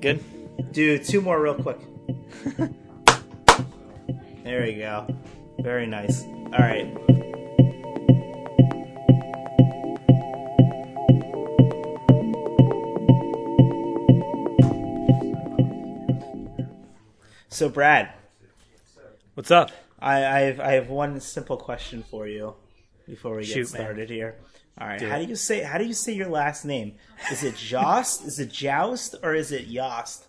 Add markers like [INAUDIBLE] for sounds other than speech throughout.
Good. Do two more real quick. [LAUGHS] there you go. Very nice. All right. So, Brad, What's up? I, I have I have one simple question for you before we get Shoot, man. started here. All right, how do you say how do you say your last name? Is it Jost? is it Joust? Or is it Yost?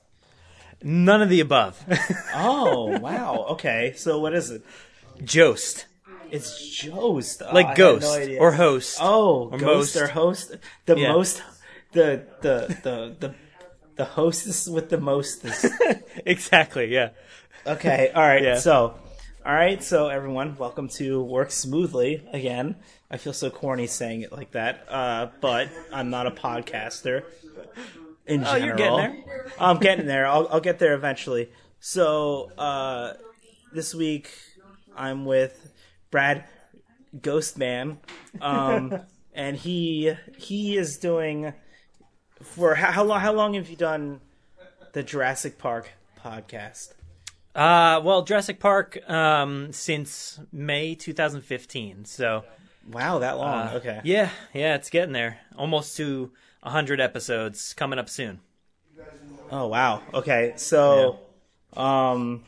None of the above. [LAUGHS] Oh wow. Okay, so what is it? Jost, It's Jost. Oh, like ghost no or host. oh or ghost most. or host. The Yeah. most the the the the the hostess with the mostest. [LAUGHS] exactly. Yeah. Okay, all right. Yeah. So, all right. So, everyone, welcome to Work Smoothly again. I feel so corny saying it like that, uh, but I'm not a podcaster. In general, Oh, you're getting there. I'm getting there. I'll, I'll get there eventually. So, uh, this week I'm with Brad Ghostman, um, [LAUGHS] and he he is doing for how, how long? How long have you done the Jurassic Park podcast? Uh, well, Jurassic Park um, since May 2015. So Wow, that long. uh, okay. Yeah, yeah, it's getting there. Almost to 100 episodes coming up soon. Oh wow. Okay. So, um,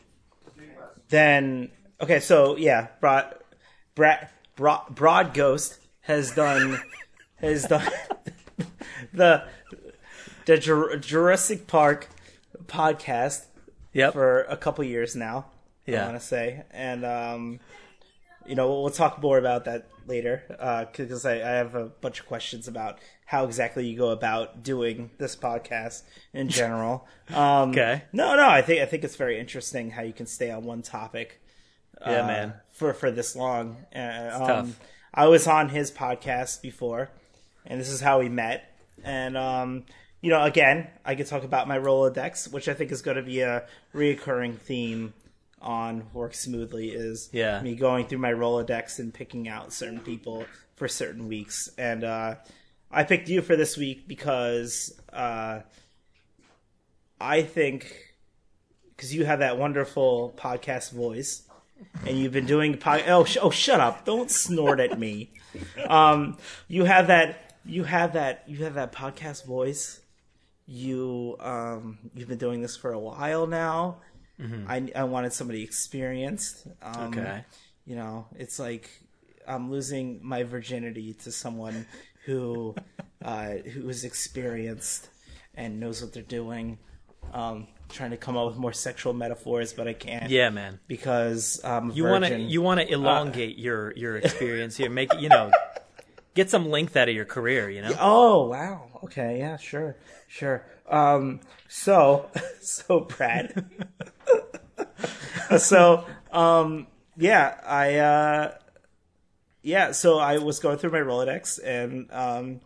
then okay. So yeah, broad, Brad, broad, broad Ghost has done has done [LAUGHS] the the Jur- Jurassic Park podcast Yep. for a couple years now. Yeah. I want to say, and um, you know, we'll talk more about that later because I, I have a bunch of questions about how exactly you go about doing this podcast in general. [LAUGHS] Um, Okay. No, no, I think I think it's very interesting how you can stay on one topic. Yeah, uh, man. For for this long, uh, um, tough. I was on his podcast before, and this is how we met. And um, you know, again, I could talk about my Rolodex, which I think is going to be a reoccurring theme on Work Smoothly. Is Yeah. me going through my Rolodex and picking out certain people for certain weeks. And uh, I picked you for this week because uh, I think because you have that wonderful podcast voice. And you've been doing pod- oh sh- oh shut up! Don't snort at me. [LAUGHS] Um, you have that you have that you have that podcast voice. You um you've been doing this for a while now. I I wanted somebody experienced. Um, Okay. You know, it's like I'm losing my virginity to someone who [LAUGHS] uh, who is experienced and knows what they're doing. Um, trying to come up with more sexual metaphors, but I can't. Yeah, man. because I'm You want to you want to elongate your your experience here. Make you know, get some length out of your career. You know. Oh wow. Okay. Yeah. Sure. Sure. Um. So. [LAUGHS] So Brad. [LAUGHS] [LAUGHS] so. Um. Yeah. I. uh Yeah. So I was going through my Rolodex and um,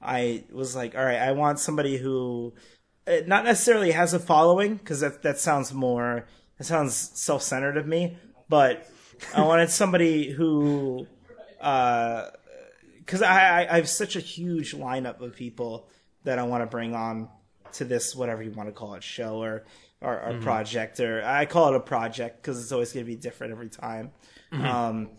I was like, all right, I want somebody who, uh, not necessarily has a following because that that sounds more. That sounds self centered of me, but I wanted somebody who. Uh, because I, I I have such a huge lineup of people that I want to bring on to this whatever you want to call it show or or, or project or I call it a project because it's always going to be different every time. Um,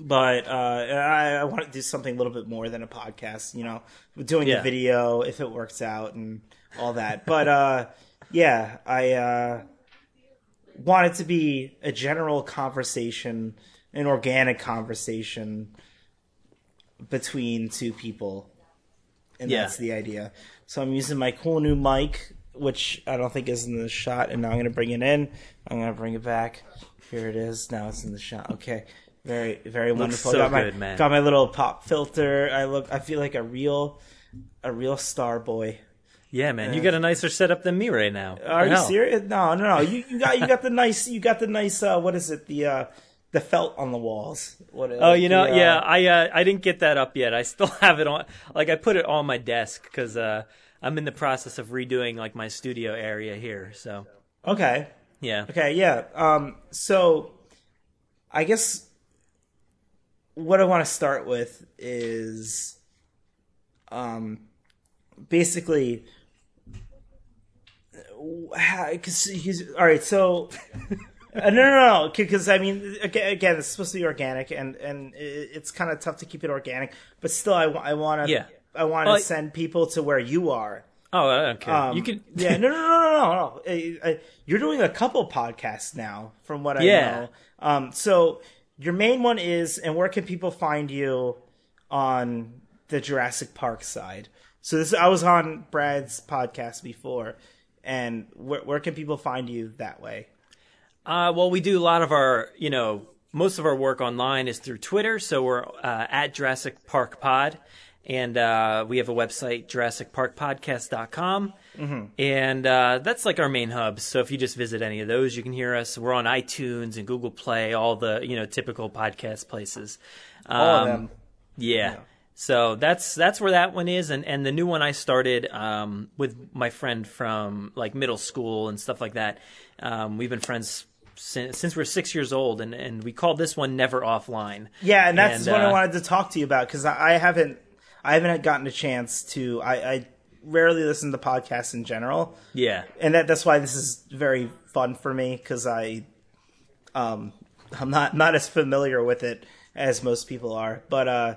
but uh, I, I want to do something a little bit more than a podcast. You know, doing Yeah. a video if it works out and all that. But uh, yeah, I uh, want it to be a general conversation, an organic conversation between two people. And Yeah. that's the idea. So I'm using my cool new mic, which I don't think is in the shot, and now I'm going to bring it in. I'm going to bring it back. Here it is. Now it's in the shot. Okay. Very, very wonderful. so got my, good, man. Got my little pop filter. I look, I feel like a real, a real star boy. Yeah, man. You got a nicer setup than me right now. Are you serious? No, no, no. You, you got, you got the nice, you got the nice, uh, what is it? The, uh, the felt on the walls. What? Oh, you know, the, uh, yeah, I uh, I didn't get that up yet. I still [LAUGHS] have it on. Like I put it on my desk because uh, I'm in the process of redoing like my studio area here. So Okay. yeah, Okay, yeah. Um, so I guess what I want to start with is um, basically Because he's all right. So uh, no, no, no. Because I mean, again, again, it's supposed to be organic, and and it's kind of tough to keep it organic. But still, I, I, want to. Yeah. I want to Well, I- send people to where you are. Oh, I don't care. Um, you can. yeah, no, no, no, no, no. no. Uh, uh, You're doing a couple podcasts now, from what I Yeah. know. Um, so your main one is, and where can people find you on the Jurassic Park side? So this, I was on Brad's podcast before, and where, where can people find you that way? Uh, well, we do a lot of our, you know, most of our work online is through Twitter. So we're uh, at Jurassic Park Pod, and uh, we have a website, JurassicParkPodcast.com, mm-hmm. and uh, that's like our main hub. So if you just visit any of those, you can hear us. We're on iTunes and Google Play, all the you know typical podcast places. Um, All of them. Yeah. So that's that's where that one is, and and the new one I started um, with my friend from like middle school and stuff like that. Um, we've been friends since, since we're six years old, and and we called this one Never Offline. Yeah, and that's And, what I uh, wanted to talk to you about because I, I haven't, I haven't gotten a chance to. I, I rarely listen to podcasts in general. Yeah. and that that's why this is very fun for me because I, um, I'm not not as familiar with it as most people are, but uh,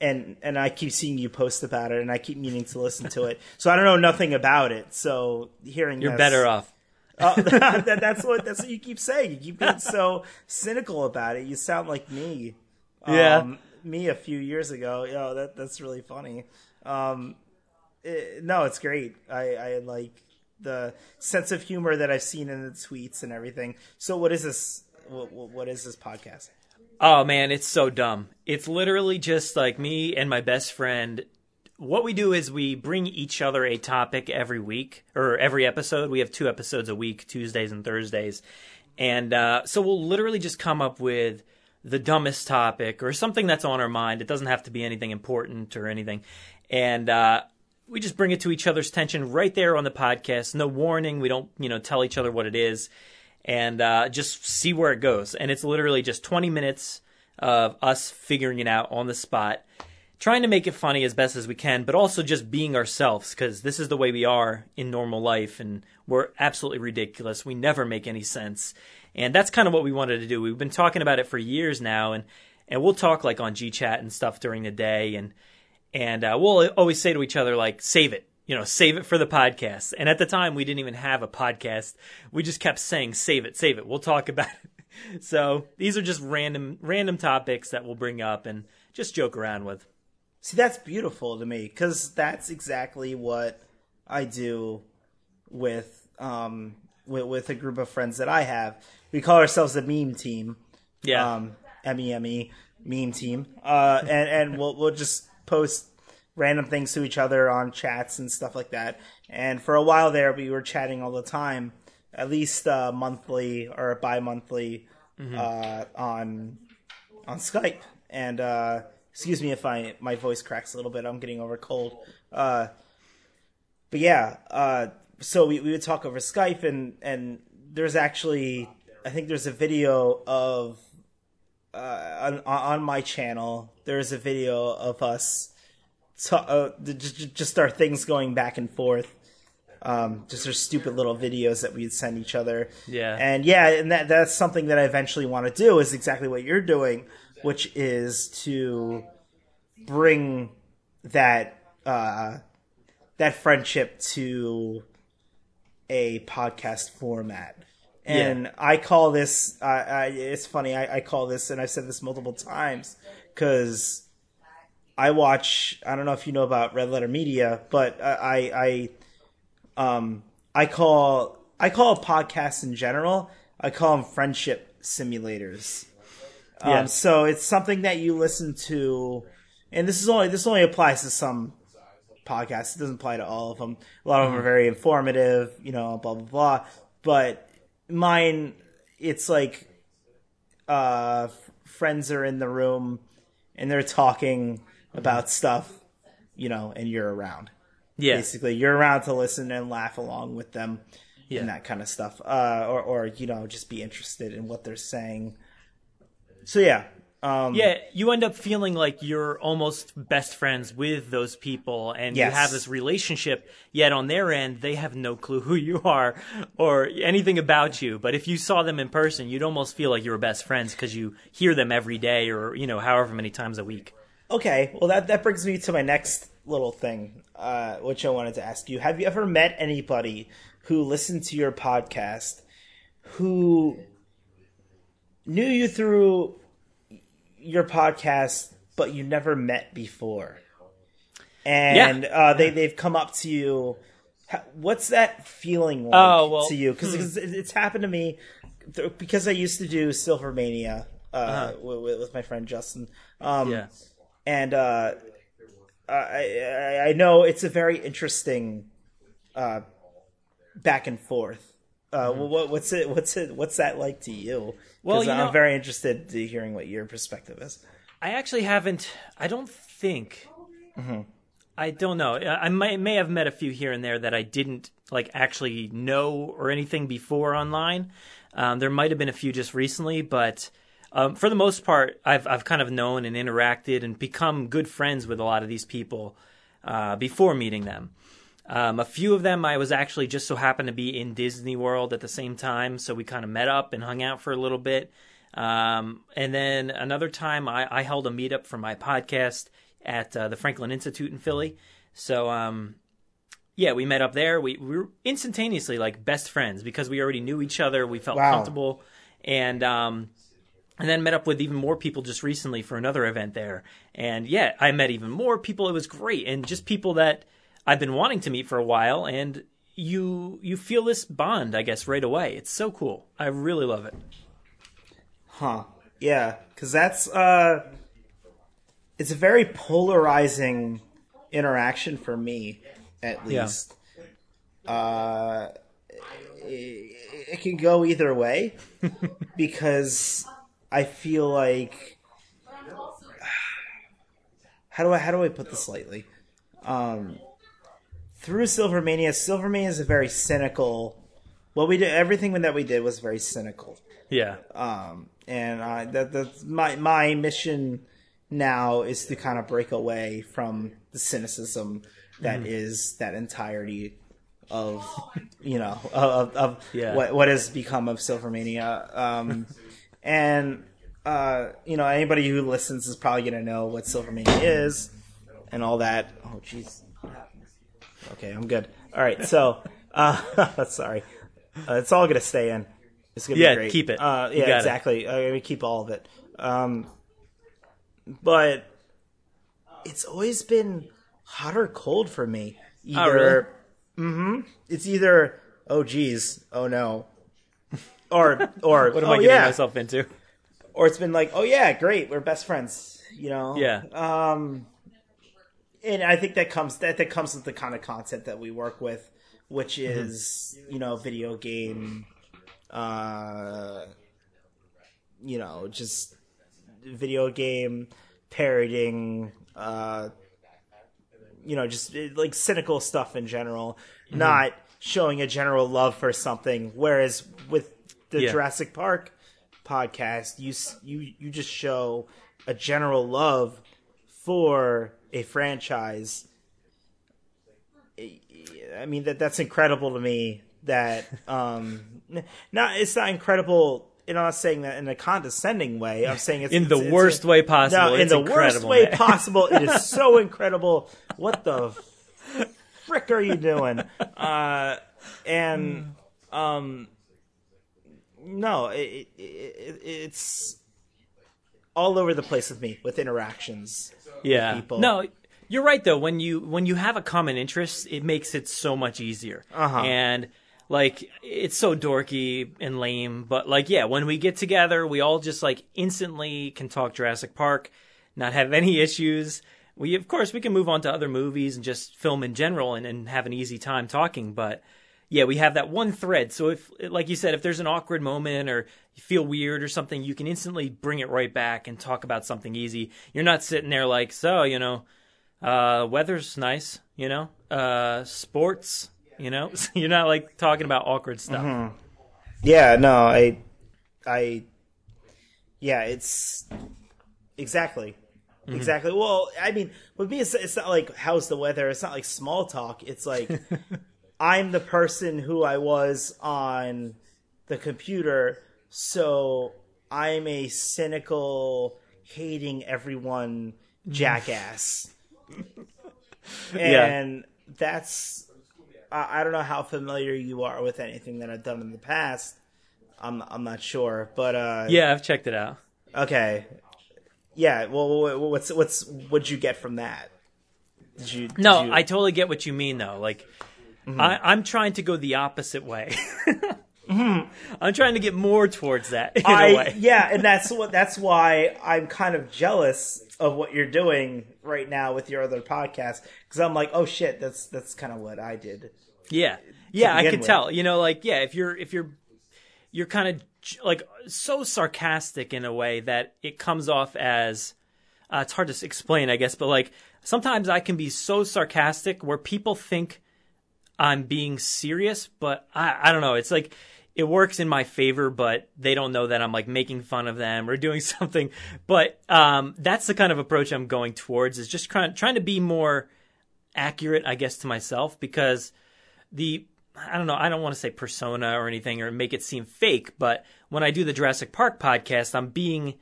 and and I keep seeing you post about it, and I keep meaning to listen to it. [LAUGHS] So I don't know nothing about it. So hearing You're this- better off. Oh, [LAUGHS] [LAUGHS] that, that's what that's what you keep saying. You keep being so cynical about it. You sound like me. Yeah. Me a few years ago. Yo, that that's really funny. Um, it- no, it's great. I, I like the sense of humor that I've seen in the tweets and everything. So, what is this? What- what is this podcast? Oh man, it's so dumb. It's literally just like me and my best friend. What we do is we bring each other a topic every week or every episode. We have two episodes a week, Tuesdays and Thursdays. And uh, so we'll literally just come up with the dumbest topic or something that's on our mind. It doesn't have to be anything important or anything. And uh, we just bring it to each other's attention right there on the podcast. No warning. We don't, you know, tell each other what it is and uh, just see where it goes. And it's literally just 20 minutes of us figuring it out on the spot, trying to make it funny as best as we can, but also just being ourselves because this is the way we are in normal life, and we're absolutely ridiculous. We never make any sense, and that's kind of what we wanted to do. We've been talking about it for years now, and and we'll talk like on GChat and stuff during the day, and and uh, we'll always say to each other like, "Save it." You know, save it for the podcast. And at the time, we didn't even have a podcast. We just kept saying, "Save it, save it." We'll talk about it. [LAUGHS] So these are just random random topics that we'll bring up and just joke around with. See, that's beautiful to me because that's exactly what I do with um with, with a group of friends that I have. We call ourselves the meme team. Yeah. Um, M E M E meme team. Uh, and and we'll we'll just post random things to each other on chats and stuff like that. And for a while there, we were chatting all the time, at least uh, monthly or bi-monthly uh, on on Skype. And uh, excuse me if I my voice cracks a little bit. I'm getting over cold. Uh, but yeah, uh, so we, we would talk over Skype, and and there's actually I think there's a video of uh, on on my channel. There's a video of us uh, just just our things going back and forth. Um, just our stupid little videos that we'd send each other. Yeah. and yeah, and that that's something that I eventually want to do is exactly what you're doing, which is to bring that uh, that friendship to a podcast format. And I call this, uh, I, it's funny, I, I call this, and I've said this multiple times, because I watch, I don't know if you know about Red Letter Media, but I, I, um, I call, I call podcasts in general, I call them friendship simulators. Yeah. Um, so it's something that you listen to, and this is only this only applies to some podcasts. It doesn't apply to all of them. A lot of them are very informative, you know, blah blah blah. But mine, it's like uh, friends are in the room and they're talking about stuff, you know, and you're around. Yeah. Basically, you're around to listen and laugh along with them Yeah. and that kind of stuff, uh, or or you know, just be interested in what they're saying. So yeah, Um, Yeah, you end up feeling like you're almost best friends with those people and Yes. you have this relationship, yet on their end, they have no clue who you are or anything about you. But if you saw them in person, you'd almost feel like you were best friends because you hear them every day or, you know, however many times a week. Okay, well that that brings me to my next little thing, uh, which I wanted to ask you. Have you ever met anybody who listened to your podcast who knew you through your podcast, but you never met before? And uh, they they've come up to you. What's that feeling like Oh, well, to you? Because it's happened to me th- because I used to do Silvermania uh, with, with my friend Justin. Um, Yeah. and uh, I, I I know it's a very interesting uh, back and forth. Uh, what, what's it? What's it? What's that like to you? Mm-hmm. Well, you I'm know- very interested to hearing what your perspective is. I actually haven't. I don't think. Mm-hmm. I don't know. I I may may have met a few here and there that I didn't like actually know or anything before online. Um, there might have been a few just recently, but um, for the most part, I've I've kind of known and interacted and become good friends with a lot of these people uh, before meeting them. Um, a few of them I was actually just so happened to be in Disney World at the same time, so we kind of met up and hung out for a little bit. Um, and then another time I, I held a meetup for my podcast at uh, the Franklin Institute in Philly. So um, yeah, we met up there. We, we were instantaneously like best friends because we already knew each other. We felt Wow. comfortable, and um, and then met up with even more people just recently for another event there. And yeah, I met even more people. It was great, and just people that I've been wanting to meet for a while. And you you feel this bond, I guess, right away. It's so cool. I really love it. Huh? Yeah, because that's uh, it's a very polarizing interaction for me, at Yeah. least. Uh, it, it can go either way [LAUGHS] because I feel like [SIGHS] how do I how do I put this lightly? Um, through Silvermania, Silvermania is a very cynical. What we did, everything that we did was very cynical Yeah, um, and uh, that that's my my mission now is to kind of break away from the cynicism that is that entirety of you know of, of Yeah. what what has become of Silvermania. Um, [LAUGHS] and uh, you know anybody who listens is probably gonna know what Silvermania is and all that. Oh jeez. Okay, I'm good. All right, so uh, [LAUGHS] sorry, uh, it's all gonna stay in. It's gonna Yeah, be great. keep it. Uh, yeah, it. exactly. I'm gonna keep all of it. Um, but it's always been hot or cold for me. Either, Oh, really? hmm It's either oh geez, oh no, or or [LAUGHS] what am oh, I getting yeah, myself into? or it's been like oh yeah, great, we're best friends. You know, Yeah. Um, and I think that comes that that comes with the kind of content that we work with, which Mm-hmm. is you know video game, uh, you know just video game parroting, uh, you know just like cynical stuff in general, Mm-hmm. not showing a general love for something. Whereas with the Yeah. Jurassic Park podcast, you you you just show a general love for a franchise. I mean that that's incredible to me. That [LAUGHS] um, not it's not incredible. And I'm not saying that in a condescending way. I'm saying it's In the it's- it's worst way possible. No, in the worst way man. [LAUGHS] possible. It is so incredible. What the frick are you doing? Uh, and um, no, it, it, it, it's all over the place with me with interactions. yeah. people. No, you're right though. When you when you have a common interest, it makes it so much easier. Uh-huh. And like it's so dorky and lame, but like yeah, when we get together, we all just like instantly can talk Jurassic Park, not have any issues. We of course we can move on to other movies and just film in general and, and have an easy time talking, but yeah, we have that one thread. So if, like you said, if there's an awkward moment or you feel weird or something, you can instantly bring it right back and talk about something easy. You're not sitting there like, so you know, uh, weather's nice, you know, uh, sports, you know. [LAUGHS] You're not like talking about awkward stuff. Yeah, no, I, I, yeah, it's exactly. Exactly. Well, I mean, with me, it's, it's not like how's the weather. It's not like small talk. It's like [LAUGHS] I'm the person who I was on the computer, so I'm a cynical, hating everyone jackass. [LAUGHS] and that's I, I don't know how familiar you are with anything that I've done in the past. I'm I'm not sure, but uh, Yeah, I've checked it out. Okay. Yeah. Well, wha- wha- what's what's what'd you get from that? Did you? did No, you- I totally get what you mean though. Like I, I'm trying to go the opposite way. [LAUGHS] I'm trying to get more towards that in a I way. [LAUGHS] yeah, and that's what that's why I'm kind of jealous of what you're doing right now with your other podcast because I'm like, oh shit, that's that's kind of what I did. Yeah, yeah, I can with. tell. You know, like yeah, if you're if you're you're kind of like so sarcastic in a way that it comes off as uh, it's hard to explain, I guess, but like sometimes I can be so sarcastic where people think I'm being serious, but I I don't know. It's like it works in my favor, but they don't know that I'm like making fun of them or doing [LAUGHS] something. But um, that's the kind of approach I'm going towards is just trying trying to be more accurate, I guess, to myself because the I don't know, I don't want to say persona or anything or make it seem fake, but when I do the Jurassic Park podcast, I'm being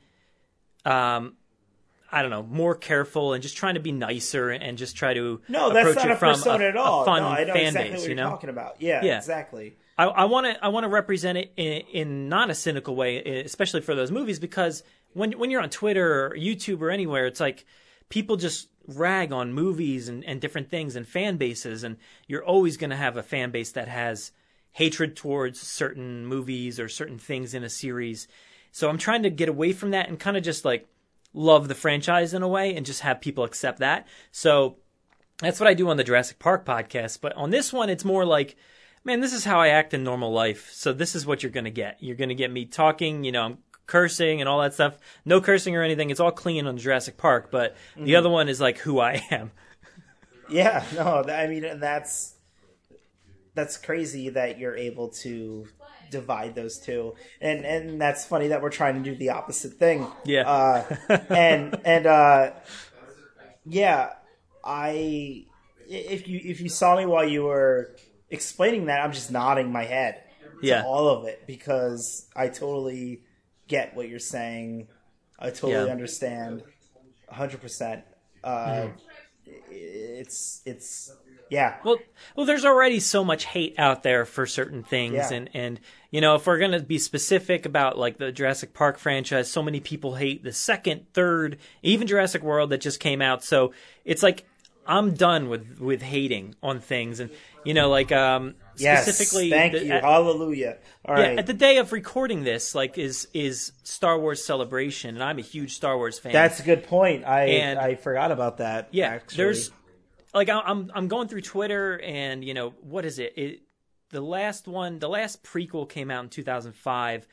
um I don't know, more careful and just trying to be nicer and just try to No, that's approach not it a from persona a, at all. a fun no, I know fan exactly base, what you you're know. talking about. Yeah, Yeah. exactly. I, I want to I want to represent it in, in not a cynical way, especially for those movies, because when when you're on Twitter or YouTube or anywhere, it's like people just rag on movies and, and different things and fan bases, and you're always going to have a fan base that has hatred towards certain movies or certain things in a series. So I'm trying to get away from that and kind of just like love the franchise in a way and just have people accept that. So that's what I do on the Jurassic Park podcast. But on this one, it's more like, man, this is how I act in normal life. So this is what you're going to get. You're going to get me talking, you know, I'm cursing and all that stuff. No cursing or anything. It's all clean on Jurassic Park. But the mm-hmm. other one is like who I am. [LAUGHS] Yeah, no, I mean that's that's crazy that you're able to divide those two, and and that's funny that we're trying to do the opposite thing. Yeah. uh, [LAUGHS] and and uh, yeah, I if you if you saw me while you were explaining that, I'm just nodding my head to Yeah. all of it because I totally get what you're saying. I totally Yeah. understand, hundred percent. Uh, It's it's yeah. Well, well, there's already so much hate out there for certain things, Yeah. and and you know, if we're gonna be specific about like the Jurassic Park franchise, so many people hate the second, third, even Jurassic World that just came out. So it's like I'm done with with hating on things, and you know, like um, Yes, specifically, thank the- you. at- Hallelujah. All yeah, right. at the day of recording this, like is is Star Wars Celebration, and I'm a huge Star Wars fan. That's a good point. I And- I forgot about that. Yeah, actually. there's like I- I'm I'm going through Twitter and you know what is it? It the last one, the last prequel came out in 2005.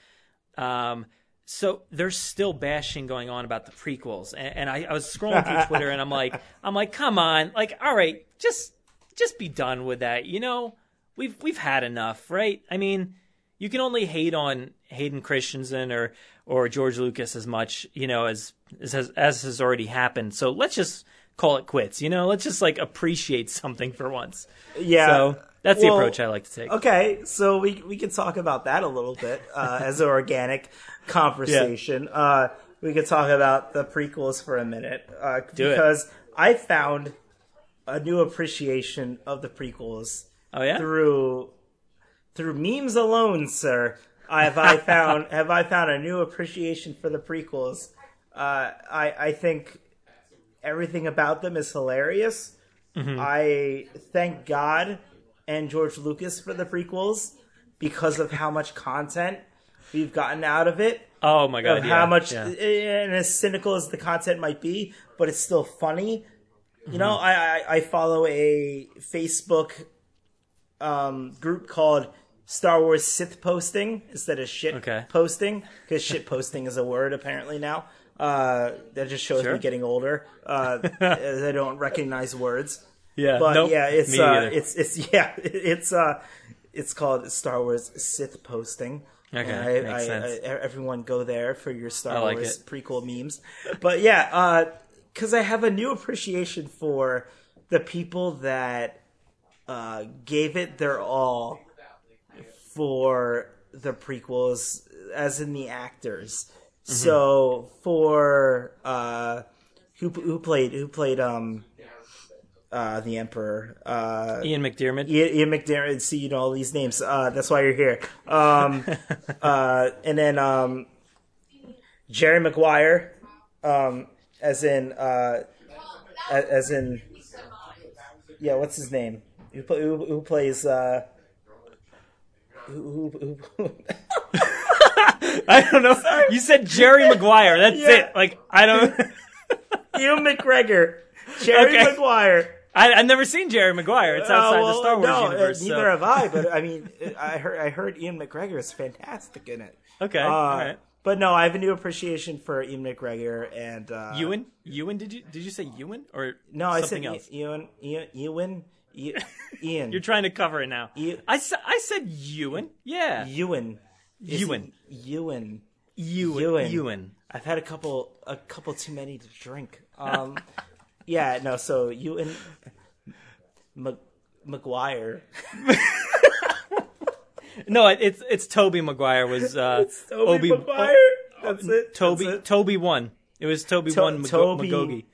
Um, so there's still bashing going on about the prequels, and, and I, I was scrolling through [LAUGHS] Twitter and I'm like, I'm like, come on, like, all right, just just be done with that. You know, we've we've had enough, right? I mean, you can only hate on Hayden Christensen or or George Lucas as much, you know, as as has, as has already happened. So let's just call it quits. You know, let's just like appreciate something for once. yeah. So that's the approach I like to take. Okay, so we we can talk about that a little bit uh, as an organic [LAUGHS] conversation. Uh, we could talk about the prequels for a minute uh, Do it. because I found a new appreciation of the prequels Oh yeah, through through memes alone, sir. Have I [LAUGHS] found have I found a new appreciation for the prequels? Uh, I I think everything about them is hilarious. Mm-hmm. I thank God and George Lucas for the prequels because of how much content we've gotten out of it. oh my god, yeah, how much, yeah. and as cynical as the content might be, but it's still funny. You know, Mm-hmm. I, I I follow a Facebook um, group called Star Wars Sith Posting instead of shit Okay. posting because shit posting is a word apparently now. Uh, that just shows Sure. me getting older. Uh, [LAUGHS] I don't recognize words. yeah, But nope, yeah, it's uh, it's it's [LAUGHS] yeah, it's uh, it's called Star Wars Sith Posting. Okay, I, makes I, sense. I- everyone go there for your Star like Wars it. prequel memes. But yeah, because I have a new appreciation for the people that uh, gave it their all for the prequels, as in the actors. Mm-hmm. So for uh, who who played who played um uh, the Emperor uh, Ian McDiarmid. Ian, Ian McDermott. See, you know all these names. Uh, that's why you're here. Um, [LAUGHS] uh, and then um, Jerry Maguire, um, as in uh, as in yeah, what's his name? Who, who, who plays? Uh, who, who, who, I don't know. You said Jerry Maguire. That's Yeah. it. Like I don't. [LAUGHS] [LAUGHS] Ian McGregor, Jerry Okay. Maguire. I, I've never seen Jerry Maguire. It's outside Uh, well, the Star Wars no, uh, universe. so- neither have I. But [LAUGHS] I mean, I heard I heard Ian McGregor is fantastic in it. Okay, Uh, all right. But no, I have a new appreciation for Ian McGregor and uh, Ewan? Ewan? Did you did you say Ewan or No, I said else? Ewan. Ewan. Ewan. Ian. You're trying to cover it now. E- I, sa- I said Ewan. Yeah, Ewan. Ewan. Ewan. Ewan. Ewan. Ewan. I've had a couple a couple too many to drink. [LAUGHS] Um, yeah, no. So Ewan. Mc, McGuire. [LAUGHS] No, it- it's it's Tobey Maguire was uh, [LAUGHS] Toby Obi Maguire. That's it. Toby That's it. Toby one. It was Toby To- won. Mago- Toby- Magogi.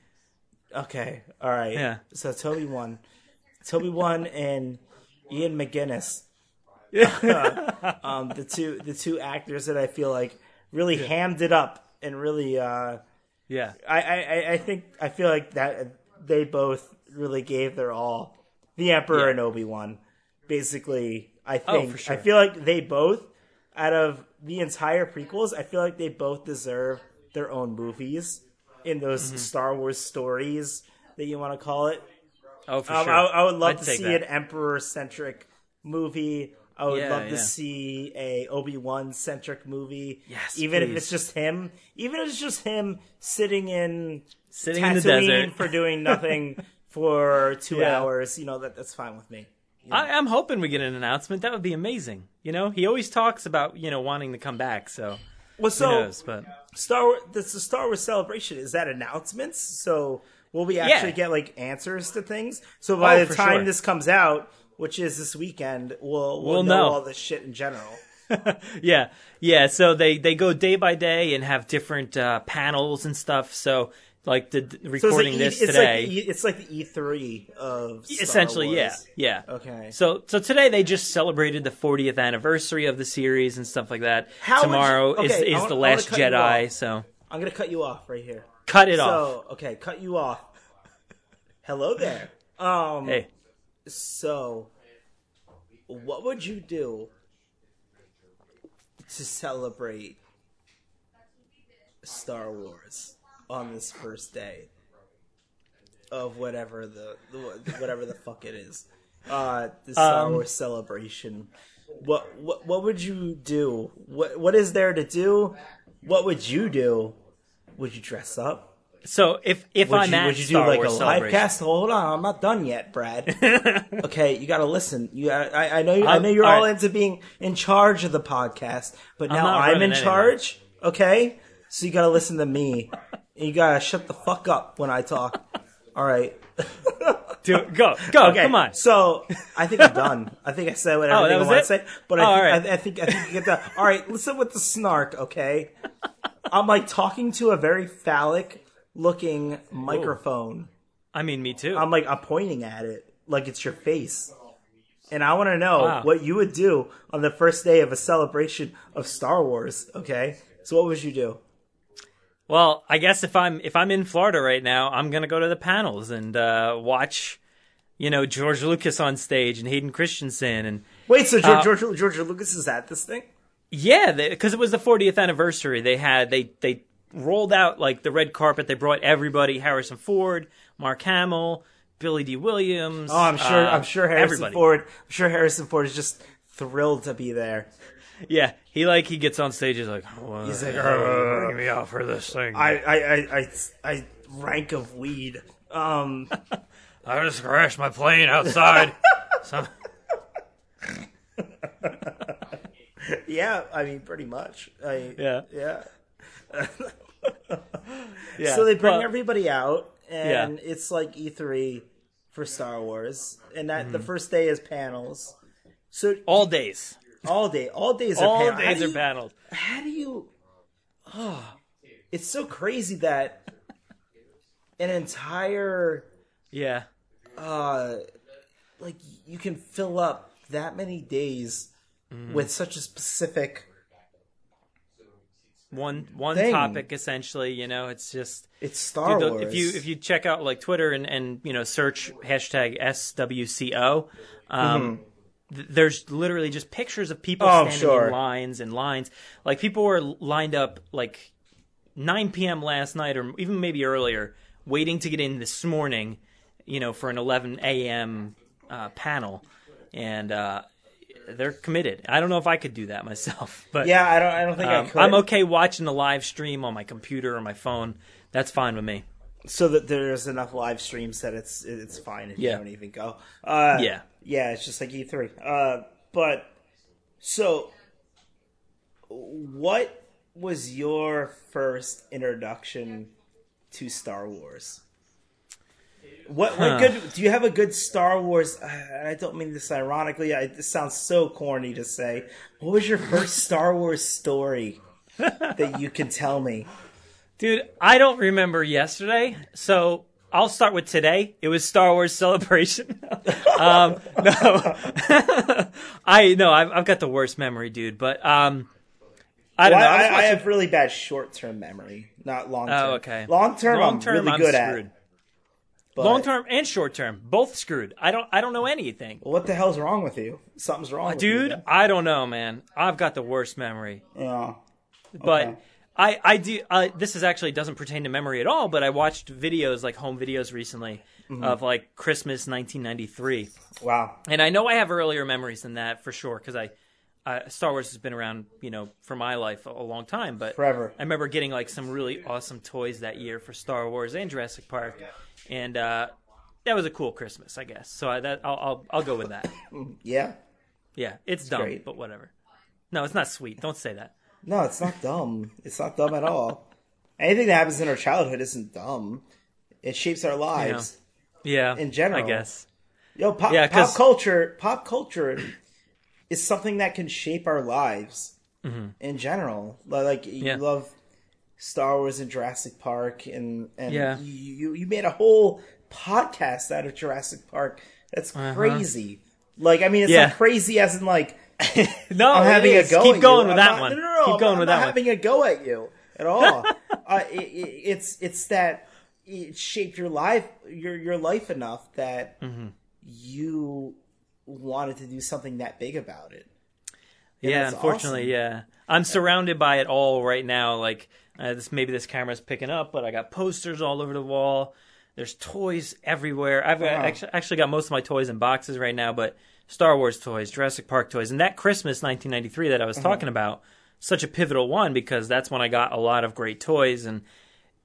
Okay. All right. Yeah. So Toby one, Toby one, and Ian McGinnis. [LAUGHS] um, the two the two actors that I feel like really hammed it up and really uh, Yeah. I, I, I- think I feel like that they both really gave their all. The Emperor Yeah. and Obi Wan, basically. I Oh, think for sure. I feel like they both, out of the entire prequels, I feel like they both deserve their own movies in those Mm-hmm. Star Wars stories that you want to call it. Oh, for Um, sure. I, I would love I'd to see that. an Emperor centric movie. I would Yeah, love to see a Obi Wan centric movie. Yes, even if it's just him. Even if it's just him sitting in Sitting in the desert. for doing nothing [LAUGHS] for two Yeah. hours. You know that that's fine with me. I, I'm hoping we get an announcement. That would be amazing. You know, he always talks about you know wanting to come back. So Well, so knows? But Star Wars, this the Star Wars celebration. Is that announcements? So will we actually Yeah. get like answers to things? So by Oh, the time sure. this comes out, which is this weekend, we'll we'll, We'll know, know. all this shit in general. [LAUGHS] yeah, yeah. So they they go day by day and have different uh, panels and stuff. So like the, So recording it's like, this e, it's today. like E- it's like the E three of Star essentially yeah Wars. yeah Okay. so so today they just celebrated the 40th anniversary of the series and stuff like that How would you- tomorrow is is wanna- the last jedi so I'm gonna cut you off right here. cut it so off okay, cut you off. Hello there. Um. hey So, what would you do to celebrate Star Wars on this first day of whatever the, whatever the fuck it is? Uh, the Star Um, Wars celebration. What what what would you do? What what is there to do? What would you do? Would you dress up? So if if Would i'm you, at would you do like Wars a live cast? Hold on, I'm not done yet, Brad. [LAUGHS] okay, you got to listen. You, I, I know, you, I know you're all all right. into being in charge of the podcast, but now not I'm, in charge. Okay, so you got to listen to me. And you got to shut the fuck up when I talk. [LAUGHS] All right. do, go go Okay, come on So I think I'm done. I think I said what Oh, I was want it? to say. But I, Oh, think, all right. I, I think I think you get that. All right, listen with the snark. Okay, I'm like talking to a very phallic looking microphone. i mean me too I'm like I'm pointing at it like it's your face. And I want to know Wow. what you would do on the first day of a celebration of Star Wars, okay? So what would you do? well i guess if i'm if i'm in florida right now i'm gonna go to the panels and uh watch you know george lucas on stage and hayden christensen and Wait, so George, Uh, George, George Lucas is at this thing? Yeah, because it was the 40th anniversary. They had they they rolled out like the red carpet. They brought everybody: Harrison Ford, Mark Hamill, Billy Dee Williams. Oh, I'm sure. uh, I'm sure Harrison everybody. Ford. I'm sure Harrison Ford is just thrilled to be there. Yeah, he like he gets on stage. He's like, well, He's like, bring me out for this thing. I, I, I, I, I rank of weed. Um, [LAUGHS] I just crashed my plane outside. [LAUGHS] Some... yeah, I mean, pretty much. I, Yeah. yeah. [LAUGHS] Yeah. So they bring Well, everybody out, and Yeah. it's like E3 for Star Wars, and that the Mm-hmm. first day is panels. So all days. all day, all days are All panels. How days do are you- panels. How do you? Oh, it's so crazy that an entire Yeah. uh like you can fill up that many days Mm-hmm. with such a specific One one Thing. topic essentially, you know, it's just it's Star Dude, Wars. if you if you check out like Twitter and and you know search hashtag SWCO, um, th- there's literally just pictures of people Oh, standing sure. in lines and lines. Like people were lined up like 9 p.m. last night or even maybe earlier, waiting to get in this morning, you know, for an 11 a.m. Uh, panel, and uh, they're committed. I don't know if I could do that myself, [LAUGHS] but yeah, I don't I don't think I um, could. I'm okay watching the live stream on my computer or my phone. That's fine with me. so that there's enough live streams that it's it's fine if Yeah. you don't even go. Uh, Yeah. yeah, it's just like E3. Uh, but so, what was your first introduction to Star Wars? What, what Huh. good? Do you have a good Star Wars? [SIGHS] uh, I don't mean this ironically. I, this sounds so corny to say. What was your first [LAUGHS] Star Wars story that you can tell me? Dude, I don't remember yesterday, so I'll start with today. It was Star Wars Celebration. [LAUGHS] um, no, [LAUGHS] I no, I've, I've got the worst memory, dude. But um, I don't Well, know. I, I I have really bad short term memory, not long term. oh, okay. Long term, I'm really I'm good screwed. at. But- Long term and short term, both screwed. I don't. I don't know anything, What the hell's wrong with you? Something's wrong, with dude. You, I don't know, man. I've got the worst memory. yeah. but Okay. I I do. Uh, this is actually doesn't pertain to memory at all. But I watched videos like home videos recently Mm-hmm. of like Christmas 1993, Wow. and I know I have earlier memories than that for sure because I. Uh, Star Wars has been around, you know, for my life a, a long time, but Forever. I remember getting like some really awesome toys that year for Star Wars and Jurassic Park, and uh, that was a cool Christmas, I guess. So I, that I'll, I'll I'll go with that. [LAUGHS] Yeah. Yeah, it's dumb, great. but whatever. No, it's not sweet. Don't say that. No, it's not dumb. It's not dumb at all. Anything that happens in our childhood isn't dumb. It shapes our lives. Yeah, In general. I guess. Yo, pop, Yeah, pop culture, pop culture is something that can shape our lives in general. Like you Mm-hmm. Yeah. love Star Wars and Jurassic Park, and and Yeah. you, you made a whole podcast out of Jurassic Park. That's crazy. Like I mean, it's Uh-huh. Yeah. not crazy as in like [LAUGHS] No, I'm having a go. Keep at going you. with I'm that not- one. No, no, no. Keep I'm going not, with I'm that not one. having a go at you at all. [LAUGHS] uh, it, it, it's it's that it shaped your life your your life enough that Mm-hmm. you wanted to do something that big about it. And yeah, unfortunately, awesome. yeah. I'm surrounded by it all right now. Like uh, this, maybe this camera's picking up, but I got posters all over the wall. There's toys everywhere. I've got, Wow. actually, actually got most of my toys in boxes right now, but Star Wars toys, Jurassic Park toys, and that Christmas 1993 that I was talking about, such a pivotal one because that's when I got a lot of great toys. And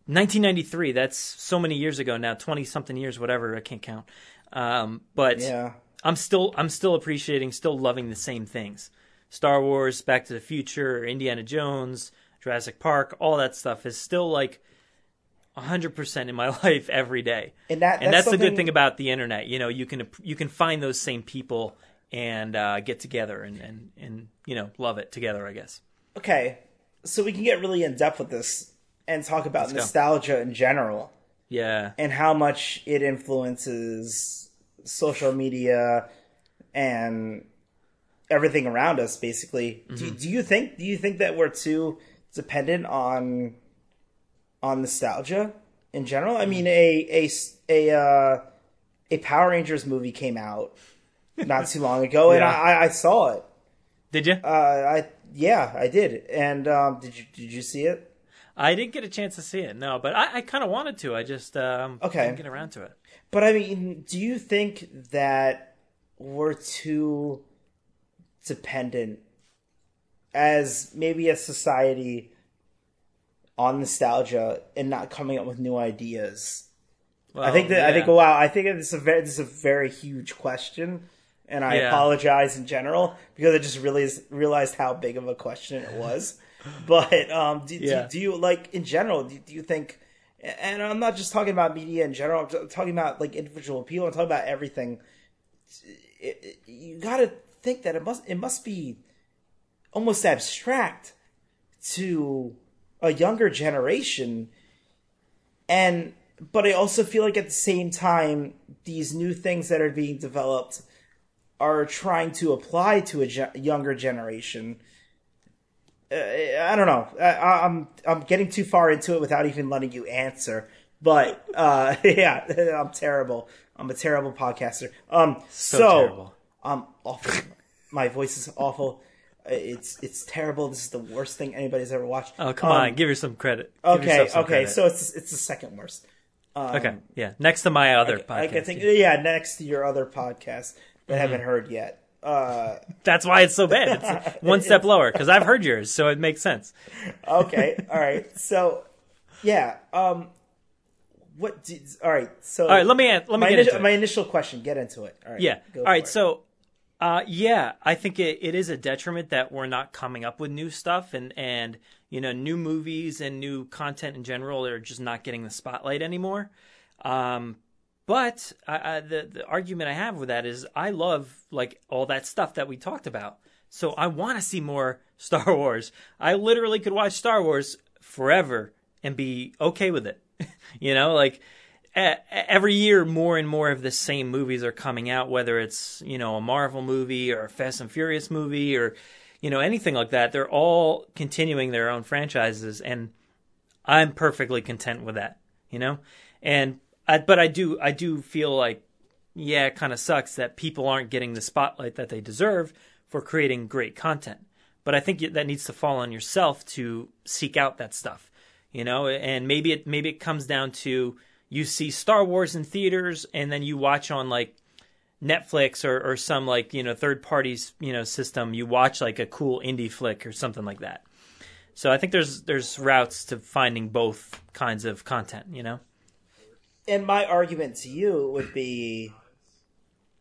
1993, that's so many years ago now, 20 something years, whatever. I can't count. Um, but Yeah. I'm still I'm still appreciating, still loving the same things. Star Wars, Back to the Future, Indiana Jones, Jurassic Park, all that stuff is still like 100% in my [LAUGHS] life every day. And that and that's the good thing about the internet. You know, you can you can find those same people and uh, get together and, and and you know love it together. I guess. Okay, so we can get really in depth with this and talk about go. nostalgia in general Yeah. and how much it influences social media and everything around us basically do, Mm-hmm. do you think do you think that we're too dependent on on nostalgia in general i mean a a a uh a power rangers movie came out [LAUGHS] not too long ago and I, I saw it Did you? uh i yeah i did and um did you did you see it I didn't get a chance to see it. No, but I, I kind of wanted to. I just um, Okay. didn't get around to it. But I mean, do you think that we're too dependent as maybe a society on nostalgia and not coming up with new ideas? I think that I think wow, I think it's a very this is a very huge question and I Yeah. apologize in general because I just really realized how big of a question it was. But um, do, Yeah. do, do you like in general? Do, do you think? And I'm not just talking about media in general. I'm talking about like individual people. I'm talking about everything. It, it- you got to think that it must it must be almost abstract to a younger generation and but i also feel like at the same time these new things that are being developed are trying to apply to a ge- younger generation i don't know I, i'm i'm getting too far into it without even letting you answer but uh [LAUGHS] yeah [LAUGHS] i'm terrible i'm a terrible podcaster um so, So terrible. i'm awful my voice is awful it's it's terrible this is the worst thing anybody's ever watched Oh come Um, on, give her some credit. Give Okay, some okay, credit. so it's it's the second worst. okay, yeah. Next to my other podcast, I think, yeah. yeah, next to your other podcast that I haven't Mm-hmm. heard yet. Uh, that's why it's so bad. It's one step lower because I've heard yours, so it makes sense. okay, all right. So, yeah. Um, what? Did, all right. So, All right, let me let me my get initial, my initial question. Get into it. All right. Yeah. All right. it. So, uh, yeah, I think it, it is a detriment that we're not coming up with new stuff and and you know new movies and new content in general are just not getting the spotlight anymore. Um, but I, I, the the argument I have with that is I love like all that stuff that we talked about. So I want to see more [LAUGHS] Star Wars. I literally could watch Star Wars forever and be okay with it. [LAUGHS] you know, like every year more and more of the same movies are coming out whether it's you know a marvel movie or a fast and furious movie or you know anything like that they're all continuing their own franchises and i'm perfectly content with that you know and I, but i do i do feel like yeah it kind of sucks that people aren't getting the spotlight that they deserve for creating great content but i think that needs to fall on yourself to seek out that stuff you know and maybe it maybe it comes down to you see Star Wars in theaters and then you watch on like Netflix or, or some like you know third parties you know system you watch like a cool indie flick or something like that. So I think there's there's routes to finding both kinds of content. You know. And my argument to you would be,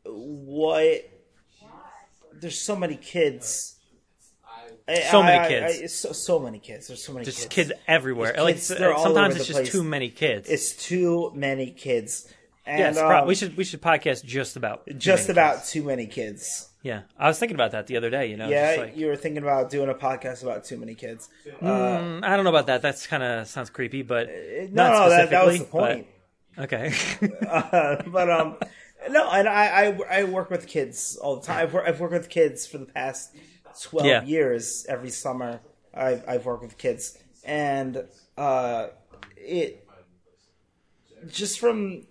what? There's so many kids. So many I- I- kids. I- so, so many kids. There's so many Just kids. kids everywhere. There's like kids, all sometimes it's just place. too many kids. It's too many kids. And, yes, pro- um, we should we should podcast just about too just many about kids. too many kids. Yeah, I was thinking about that the other day. You know, Yeah, like, you were thinking about doing a podcast about too many kids. Uh, Mm, I don't know about that. That's kind of sounds creepy, but no, not no, that, that was the specifically, point. Okay. [LAUGHS] Uh, but um, no, and I, I I work with kids all the time. I've, wor- I've worked with kids for the past twelve Yeah. years. Every summer, I've I've worked with kids, and uh, it just from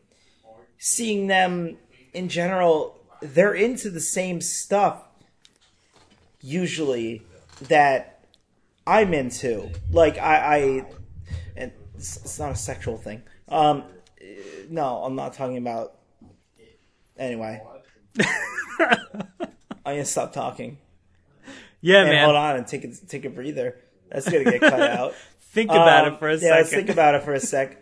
seeing them in general, they're into the same stuff usually that I'm into. Like I, I and it's, it's not a sexual thing. Um, no, I'm not talking about. Anyway, [LAUGHS] I'm gonna stop talking yeah, and man. hold on and take a take a breather. That's gonna get cut out. [LAUGHS] Think about Um, it for a yeah, second. let's think about it for a sec.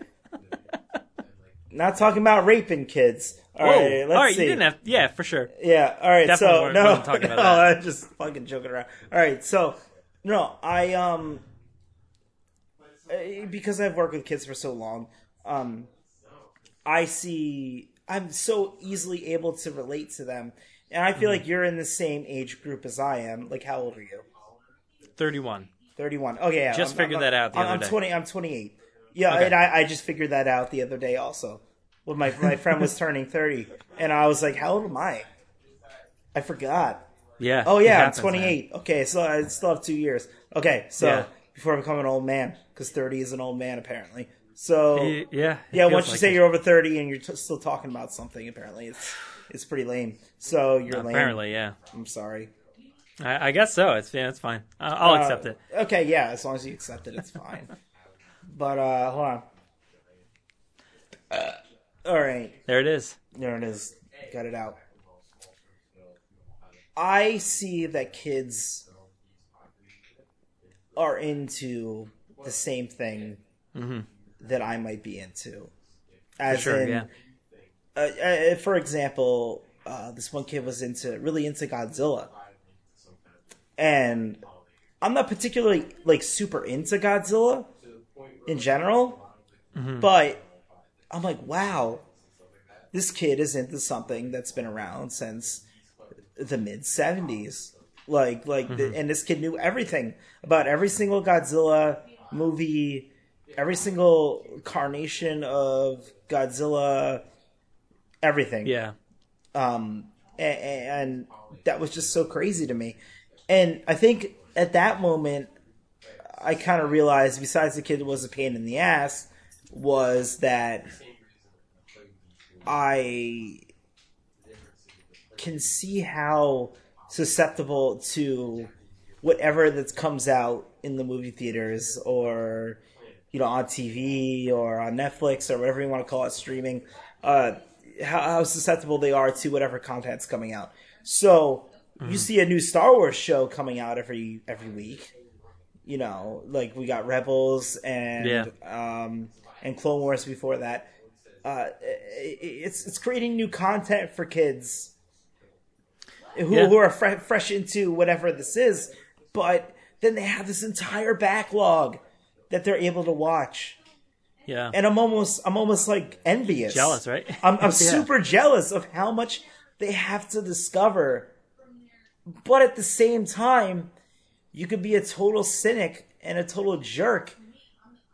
[LAUGHS] Not talking about raping kids. All Whoa. right, let's All right, see. you didn't have. Yeah, for sure. Yeah. All right. Definitely so no, no, about that. I'm just fucking joking around. All right. So no, I um eh, because I've worked with kids for so long, um, I see I'm so easily able to relate to them, and I feel Mm-hmm. like you're in the same age group as I am. Like, how old are you? Thirty-one. Thirty-one. Okay, yeah. Just I'm- figured I'm- that out the I'm, other I'm day. twenty. I'm twenty-eight. Yeah, Okay. and I, I just figured that out the other day also. When my my friend was turning thirty, and I was like, "How old am I?" I forgot. Yeah. Oh yeah, happens, I'm 28. Okay, so I still have two years. Okay, so Yeah. before I become an old man, because 30 is an old man apparently. So man. Yeah. yeah, once you like say it. you're over 30 and you're t- still talking about something, apparently it's it's pretty lame. So you're lame. Apparently, yeah. I'm sorry. I, I guess so. It's yeah, it's fine. I- I'll Uh, accept it. Okay, yeah, as long as you accept it, it's fine. [LAUGHS] but uh hold on. Uh, all right. There it is. There it is. Got it out. I see that kids are into the same thing that I might be into. As Sure. in, Yeah. uh, uh, for example, uh, this one kid was into really into Godzilla, and I'm not particularly like super into Godzilla in general, but I'm like, wow, this kid is into something that's been around since the mid '70s. Like, like, the, and this kid knew everything about every single Godzilla movie, every single carnation of Godzilla, everything Yeah. um, a- a- and that was just so crazy to me. And I think at that moment, I kind of realized, besides the kid was a pain in the ass, was that I can see how susceptible to whatever that comes out in the movie theaters or you know on TV or on Netflix or whatever you want to call it streaming uh how, how susceptible they are to whatever content's coming out so you see a new Star Wars show coming out every every week you know like we got Rebels and Yeah. um and Clone Wars before that uh it, it's it's creating new content for kids who, Yeah. who are fre- fresh into whatever this is, but then they have this entire backlog that they're able to watch, Yeah. and I'm almost I'm almost like envious, Jealous, right? I'm, I'm [LAUGHS] Yeah. super jealous of how much they have to discover, but at the same time, you could be a total cynic and a total jerk,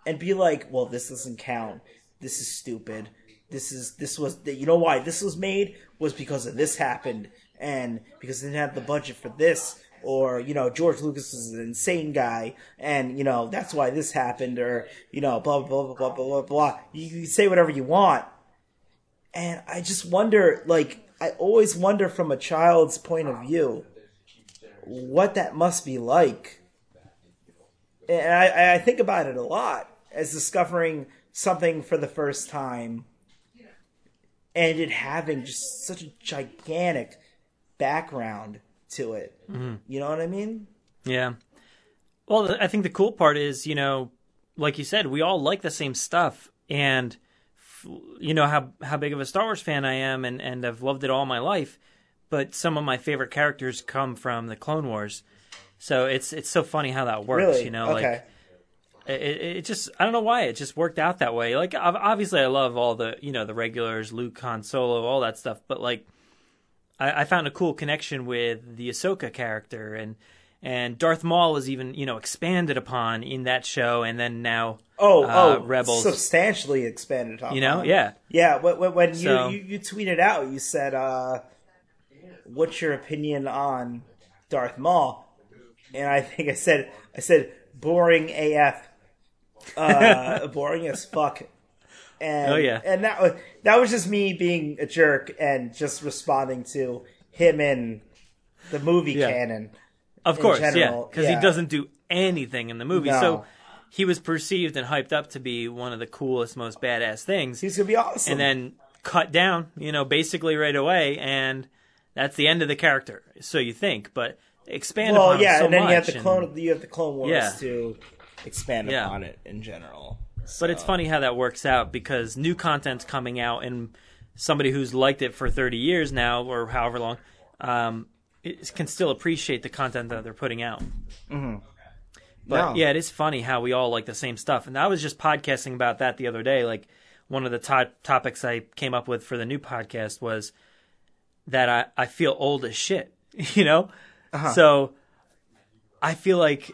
and be like, well, this doesn't count. This is stupid. This is this was you know why this was made was because of this happened and because they didn't have the budget for this or you know George Lucas is an insane guy and you know that's why this happened or you know blah blah blah blah blah blah blah. You can say whatever you want, and I just wonder like I always wonder from a child's point of view what that must be like. And I, I think about it a lot as discovering something for the first time and it having just such a gigantic background to it. Mm-hmm. You know what I mean? Yeah. Well, I think the cool part is, you know, like you said, we all like the same stuff, and f- you know how how big of a Star Wars fan I am, and and I've loved it all my life. But some of my favorite characters come from the Clone Wars, so it's it's so funny how that works. Really? You know, okay. like it, it just I don't know why it just worked out that way. Like obviously I love all the you know the regulars, Luke, Han Solo, all that stuff, but like I, I found a cool connection with the Ahsoka character and and Darth Maul is even you know expanded upon in that show, and then now oh, uh, oh, Rebels. substantially expanded on. you know, yeah, Yeah, when, when, when So- you, you, you tweeted out, you said, uh, what's your opinion on Darth Maul? And I think I said, I said, boring AF. Uh, [LAUGHS] boring as fuck. And, Oh, yeah. And that was, that was just me being a jerk and just responding to him in the movie Yeah. canon. of course, yeah, because yeah. he doesn't do anything in the movie, No. so he was perceived and hyped up to be one of the coolest, most badass things, He's gonna be awesome. and then cut down, you know, basically right away, and that's the end of the character. So you think, but expand well, upon yeah, so and then you have the and- clone, you have the Clone Wars Yeah. to expand upon it in general. But it's funny how that works out because new content's coming out, and somebody who's liked it for 30 years now, or however long, um, it can still appreciate the content that they're putting out. But No. yeah, it is funny how we all like the same stuff. And I was just podcasting about that the other day. Like one of the to- topics I came up with for the new podcast was that I, I feel old as shit, [LAUGHS] you know? So I feel like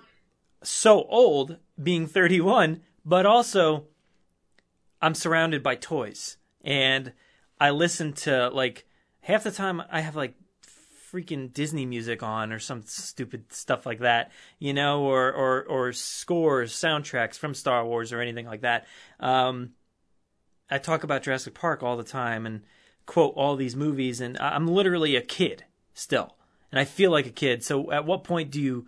so old being 31, but also I'm surrounded by toys. And I listen to like half the time I have like freaking Disney music on or some stupid stuff like that, you know, or or or scores, soundtracks from Star Wars or anything like that. Um, I talk about Jurassic Park all the time and quote all these movies, and I'm literally a kid still, and I feel like a kid. So, at what point do you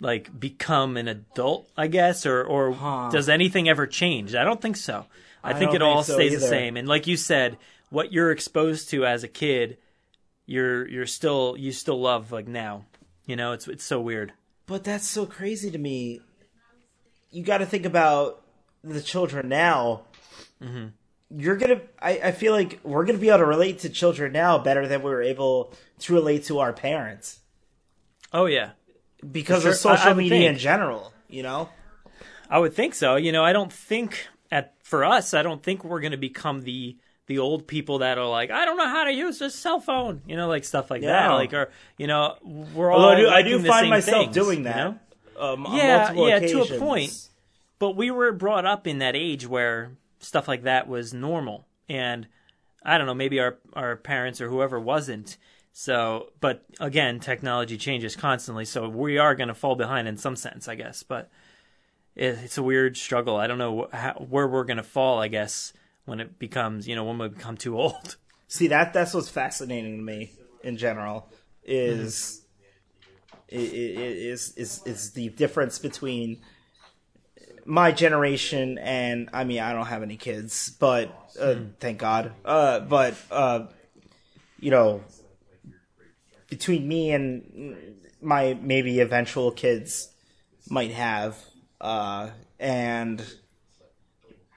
like become an adult? I guess, or or Huh. does anything ever change? I don't think so. I, I think it all so stays the same. And like you said, what you're exposed to as a kid, you're you're still you still love like now. You know, it's it's so weird. But that's so crazy to me. You got to think about the children now. Mm-hmm. you're gonna. I, I feel like we're gonna be able to relate to children now better than we were able to relate to our parents Oh yeah, because For of sure. I- social I media think. in general. You know. I would think so. You know, I don't think at for us, I don't think we're going to become the the old people that are like, I don't know how to use a cell phone. You know, like stuff like that. Like, or you know, we're all. I do, I do find myself things, doing you that. know? Um, Yeah, yeah, to a point. But we were brought up in that age where stuff like that was normal, and I don't know, maybe our our parents or whoever wasn't. So, but again, technology changes constantly, so we are going to fall behind in some sense, I guess. But it, it's a weird struggle. I don't know how, where we're going to fall. I guess when it becomes, you know, when we become too old. [LAUGHS] See that that's what's fascinating to me in general is i- is is is the difference between my generation and I mean I don't have any kids, but uh, thank God. Uh, but uh, you know, between me and my maybe eventual kids might have, uh, and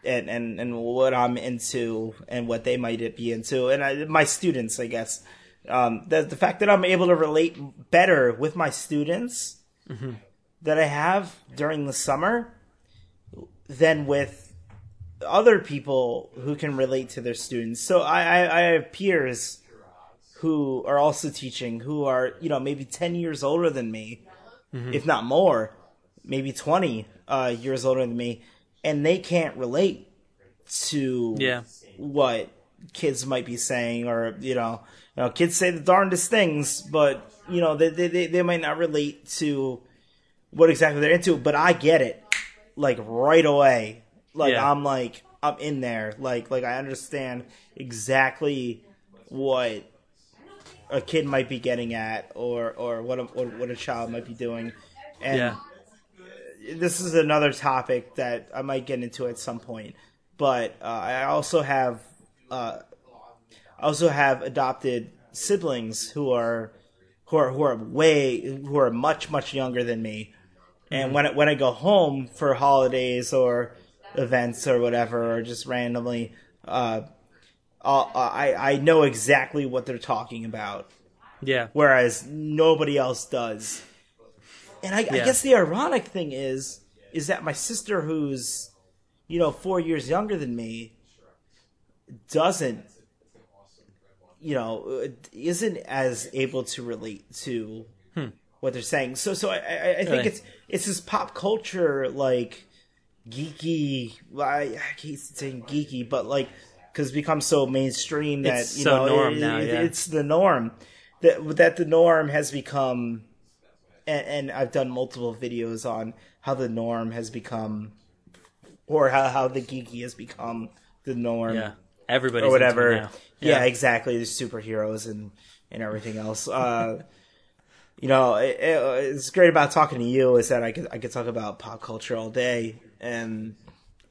and and and what I'm into and what they might be into, and I, my students, I guess. Um, the the fact that I'm able to relate better with my students that I have during the summer than with other people who can relate to their students. So I, I, I have peers who are also teaching who are you know maybe ten years older than me, if not more, maybe twenty uh, years older than me, and they can't relate to Yeah. what kids might be saying, or you know, you know, kids say the darndest things, but you know, they they they, they might not relate to what exactly they're into. But I get it, like right away. Like Yeah. I'm like I'm in there. Like like I understand exactly what a kid might be getting at, or or what a what, what a child might be doing, and Yeah. this is another topic that I might get into at some point. But uh, I also have uh, I also have adopted siblings who are who are who are way who are much much younger than me. And when I, when I go home for holidays or events or whatever, or just randomly, uh, I'll, I I know exactly what they're talking about Yeah. whereas nobody else does. And I, I guess the ironic thing is, is that my sister, who's, you know, four years younger than me, doesn't, you know, uh, isn't as able to relate to what they're saying. So, so I, I, I think Really? it's it's this pop culture like geeky. well, I, I hate saying geeky, but like because it's become so mainstream that It's you so know norm it- now, it- yeah. it's the norm that that the norm has become. And, and I've done multiple videos on how the norm has become, or how, how the geeky has become the norm Yeah. Everybody's or whatever. now. Yeah. exactly. There's superheroes and and everything else. Uh, [LAUGHS] you know, it- it's great about talking to you is that I could I could talk about pop culture all day, and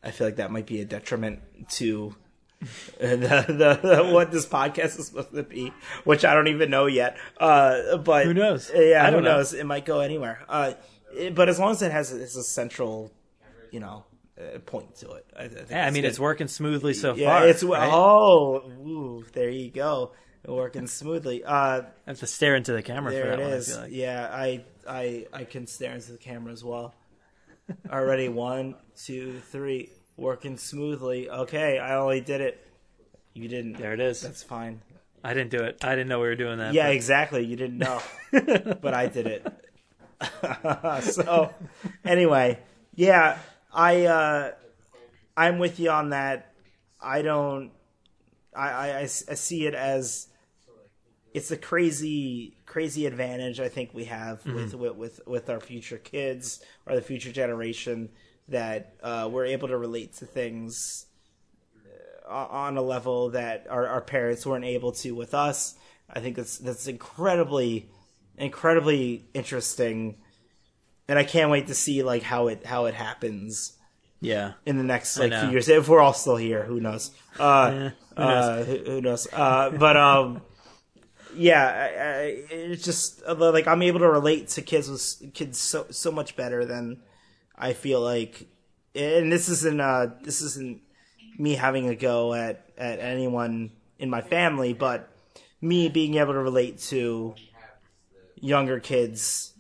I feel like that might be a detriment to [LAUGHS] the, the, the what this podcast is supposed to be, which I don't even know yet. Uh, but Who knows? Yeah, I who don't know. knows? It might go anywhere. Uh, it- but as long as it has it's a central, you know, uh, point to it. I, I think Yeah, I mean, good. it's working smoothly so Yeah, far. it's right? oh, ooh, there you go, working smoothly. Uh, I have to stare into the camera there for it one. Is. feel like. Yeah, I, I, I can stare into the camera as well. Already, one, two, three, working smoothly. Okay, I only did it. You didn't. There it is. That's fine. I didn't do it. I didn't know we were doing that. Yeah, but- exactly. You didn't know, [LAUGHS] but I did it. [LAUGHS] so, anyway, yeah, I uh, I'm with you on that. I don't. I, I, I see it as it's a crazy crazy advantage I think we have with, with with with our future kids or the future generation that uh, we're able to relate to things uh, on a level that our, our parents weren't able to with us. I think that's that's incredibly incredibly interesting, and I can't wait to see like how it how it happens yeah. in the next like few years if we're all still here. Who knows? Uh, who uh, who, who knows? Uh, but um, yeah, I, I, it's just uh, like I'm able to relate to kids with kids so so much better than I feel like. And this isn't uh this isn't me having a go at at anyone in my family, but me being able to relate to younger kids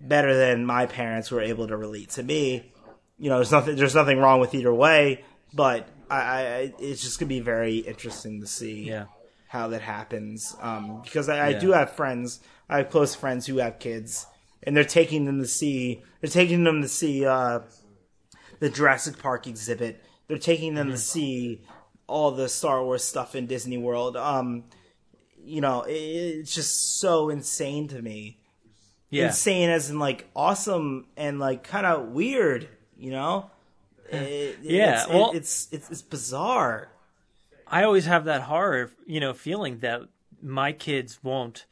better than my parents were able to relate to me. You know, there's nothing there's nothing wrong with either way, but I, I it's just gonna be very interesting to see Yeah. how that happens. Um, because I, I do have friends, I have close friends who have kids, and they're taking them to see they're taking them to see uh, the Jurassic Park exhibit. They're taking them to see all the Star Wars stuff in Disney World. Um, you know, it, it's just so insane to me. Yeah. Insane as in like awesome and like kind of weird. You know. It- Yeah, it's, well- it's, it's it's bizarre. I always have that horror, you know, feeling that my kids won't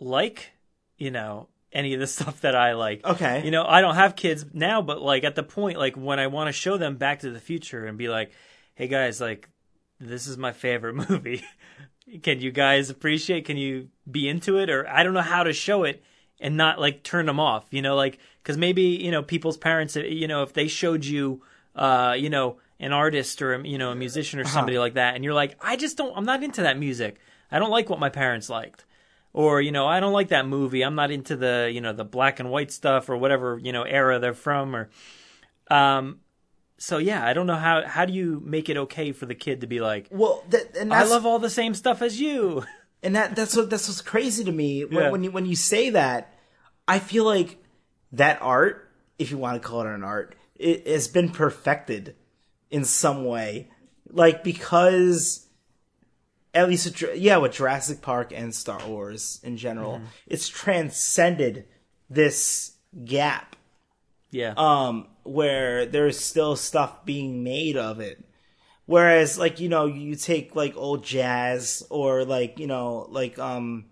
like, you know, any of the [LAUGHS] stuff that I like. Okay. You know, I don't have kids now, but like at the point, like when I want to show them Back to the Future and be like, hey guys, like, this is my favorite [LAUGHS] movie. Can you guys appreciate? Can you be into it? Or I don't know how to show it and not like turn them off, you know, like, cause maybe, you know, people's parents, you know, if they showed you, uh, you know, an artist or, you know, a musician or somebody like that, and you're like, I just don't, I'm not into that music. I don't like what my parents liked or you know i don't like that movie i'm not into the you know the black and white stuff or whatever you know era they're from or um so yeah i don't know how how do you make it okay for the kid to be like Well, that, and i love all the same stuff as you and that that's what that's what's crazy to me when, Yeah. when you when you say that. I feel like that art, if you want to call it an art, it has been perfected in some way, like because at least yeah, with Jurassic Park and Star Wars in general, Mm-hmm. it's transcended this gap yeah um, where there's still stuff being made of it. Whereas, like you know, you take like old jazz or like you know, like um,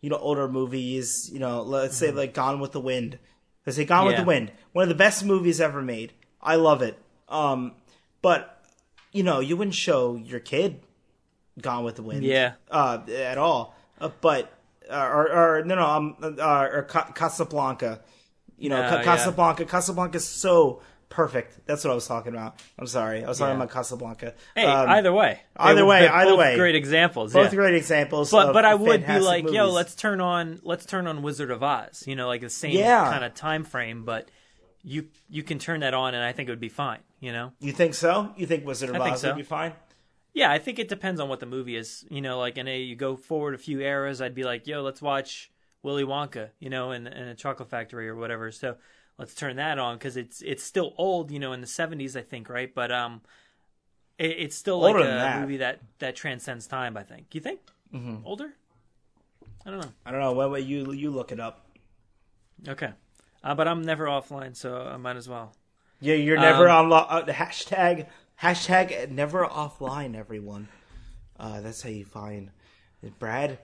you know, older movies. You know, let's say like Gone with the Wind. Let's say Gone with the Wind, one of the best movies ever made. I love it. Um, but you know, you wouldn't show your kid Gone with the Wind. Yeah. Uh, at all. Uh, but or, or no, no, um, uh, or Casablanca. You know, No, Ca- yeah. Casablanca. Casablanca is so perfect. That's what I was talking about. I'm sorry, I was talking Yeah. about Casablanca. hey Um, either way either were- way, either both way. great examples both yeah. great examples. but but I would be like, yo, let's turn on let's turn on Wizard of Oz. You know, like the same Yeah. kind of time frame, but you you can turn that on, and I think it would be fine. You know, You think so? You think Wizard of I Oz so. would be fine? Yeah, I think it depends on what the movie is. You know, like in a you go forward a few eras, I'd be like, yo, let's watch Willy Wonka, you know, in, in a chocolate factory or whatever. So let's turn that on because it's it's still old, you know, in the seventies, I think, right? But um, it, it's still like a that. movie that that transcends time. I think. You think Mm-hmm. older? I don't know. I don't know. What way you you look it up? Okay, uh, but I'm never offline, so I might as well. Yeah, you're never Um, on lo- uh, the hashtag hashtag never offline. Everyone, uh, that's how you find Brad,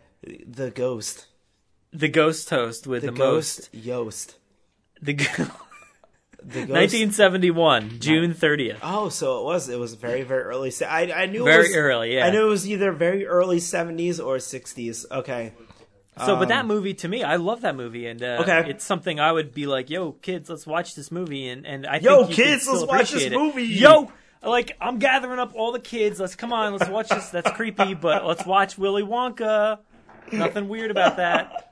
the ghost, The Ghost host with the, the, ghost most. Jost, The [LAUGHS] the ghost. 1971, June 30th. Oh, so it was. It was very, very early. se- I I knew it Very was, early, yeah. I knew it was either very early seventies or sixties. Okay. So, but that movie to me, I love that movie, and uh, Um, Okay. it's something I would be like, "Yo, kids, let's watch this movie." And and I Yo, think you kids, let's watch this it. movie. Yo, like I'm gathering up all the kids. Let's come on, let's watch this. That's creepy, but let's watch Willy Wonka. Nothing weird about that.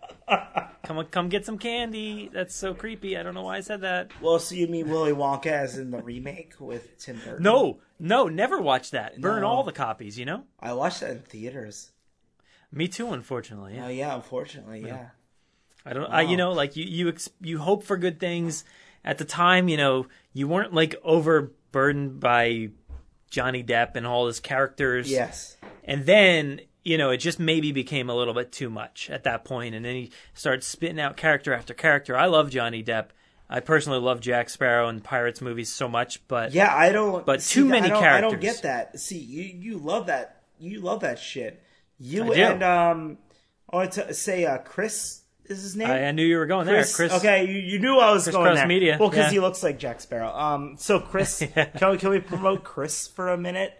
Come on, come get some candy. That's so creepy. I don't know why I said that. Well, so you mean Willy Wonka as in the remake with Tim Burton? No, no, never watch that. Burn No. all the copies. You know. I watched that in theaters. Me too, unfortunately. Yeah. Oh yeah, unfortunately, yeah. I don't. I, you know, like you, you, ex- you hope for good things. At the time, you know, you weren't like overburdened by Johnny Depp and all his characters. Yes. And then, you know, it just maybe became a little bit too much at that point. and then he started spitting out character after character. I love Johnny Depp. I personally love Jack Sparrow and Pirates movies so much, but Yeah, I don't. But see, too many I don't, I don't get that. See, you you love that. You love that shit. You and um, I want to say uh, Chris is his name. I, I knew you were going Chris, there, Chris. Okay, you, you knew I was Chris going Cross there. Media, Well, because yeah. he looks like Jack Sparrow. Um, so Chris, [LAUGHS] can we can we promote Chris for a minute?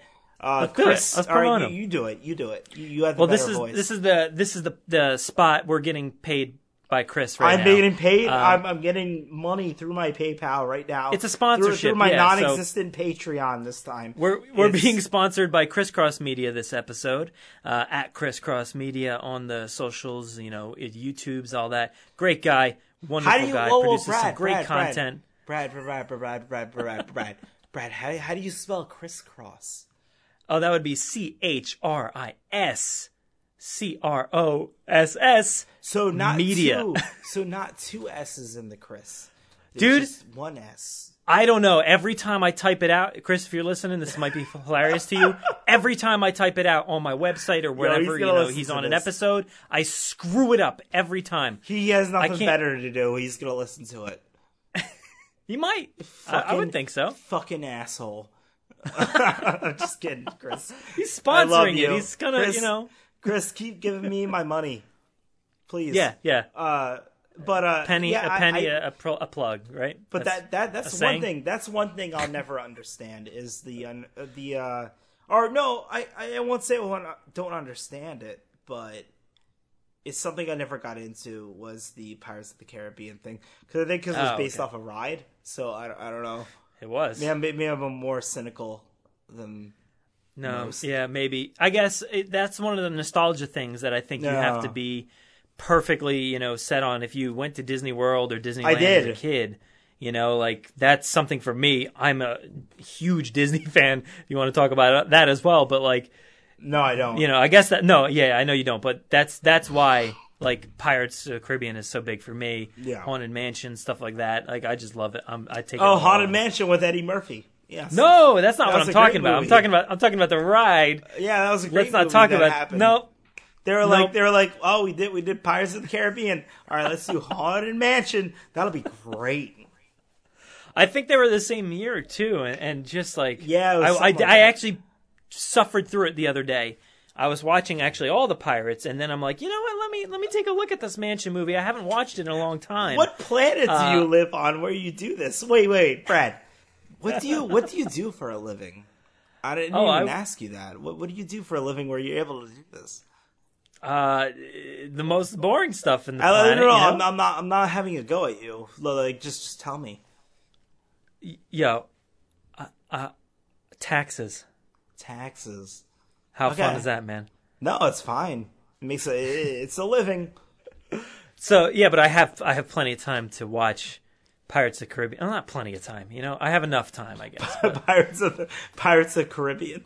Uh, Let's do it. Chris, Let's all right, promote you, him. you do it. You do it. You, you have the Well, this is voice. this is the this is the the spot we're getting paid by Chris right I'm now. getting paid. Uh, I'm, I'm getting money through my PayPal right now. It's a Through- sponsorship, through, my yeah, non-existent Patreon this time. We're we're It's- being sponsored by Crisscross Media this episode. Uh, at Crisscross Media on the socials, you know, it, YouTube's all that. Great guy, wonderful How do you? guy, Whoa, whoa, produces Brad, some great Brad, Brad. content. Brad, Brad, Brad, Brad, Brad, Brad, Brad, Brad. How how do you spell crisscross? Oh, that would be C H R I S C R O S S. So not Media. Two, [LAUGHS] so not two S's in the Chris, There's Dude. just one S. I don't know. Every time I type it out, Chris, if you're listening, this might be hilarious to you. [LAUGHS] Every time I type it out on my website or wherever, he's you know, he's on an this. episode, I screw it up every time. He has nothing better to do. He's gonna listen to it. [LAUGHS] He might. I, I would think so. Fucking asshole. I'm just kidding, Chris. He's I love sponsoring it. He's gonna, Chris, you know. Chris, keep giving me my money, please. Yeah, yeah. Uh, but uh, penny, yeah, a I- penny, I- a a, pro, a plug, right? But That's- that that that's one saying? thing. That's one thing I'll never understand is the un, uh, the uh or no, I I won't say I don't understand it, but it's something I never got into was the Pirates of the Caribbean thing because I think because it was Oh, based okay. off a ride. So I, don't- I don't know. it was. Yeah, maybe I'm more cynical than No, most. yeah, maybe. I guess it, that's one of the nostalgia things that I think you have to be perfectly, you know, set on. If you went to Disney World or Disneyland as a kid, you know, like that's something for me. I'm a huge [LAUGHS] Disney fan. If you want to talk about that as well, but like, no, I don't. you know, I guess that no, yeah, I know you don't, but that's that's why like Pirates of the Caribbean is so big for me. Yeah. Haunted Mansion, stuff like that. Like I just love it. I'm, I take oh, Haunted. Mansion with Eddie Murphy. No, that's not That what I'm talking about. I'm talking about I'm talking about the ride. Yeah, that was a great. Let's not talk that about happened. no. They were like, Nope. they were like, oh, we did, we did Pirates of the Caribbean. All right, let's do Haunted Mansion. That'll be great. I think they were the same year too, and, and just like Yeah, it was I, I, like I actually suffered through it the other day. I was watching actually all the pirates, and then I'm like, you know what? Let me let me take a look at this mansion movie. I haven't watched it in a long time. What planet do Uh, you live on where you do this? Wait, wait, Brad. What do you what do you do for a living? I didn't Oh, even I- ask you that. What what do you do for a living where you're able to do this? Uh, the most boring stuff in the I, planet. no, no, you know? I'm, I'm not. I'm not having a go at you. Like, just just tell me. Yo, uh, uh, taxes. Taxes. How fun is that, man? No, it's fine. It makes a, it's a living. [LAUGHS] So yeah, but I have I have plenty of time to watch Pirates of the Caribbean. Well, not plenty of time, you know. I have enough time, I guess. [LAUGHS] but- Pirates of the Pirates of Caribbean.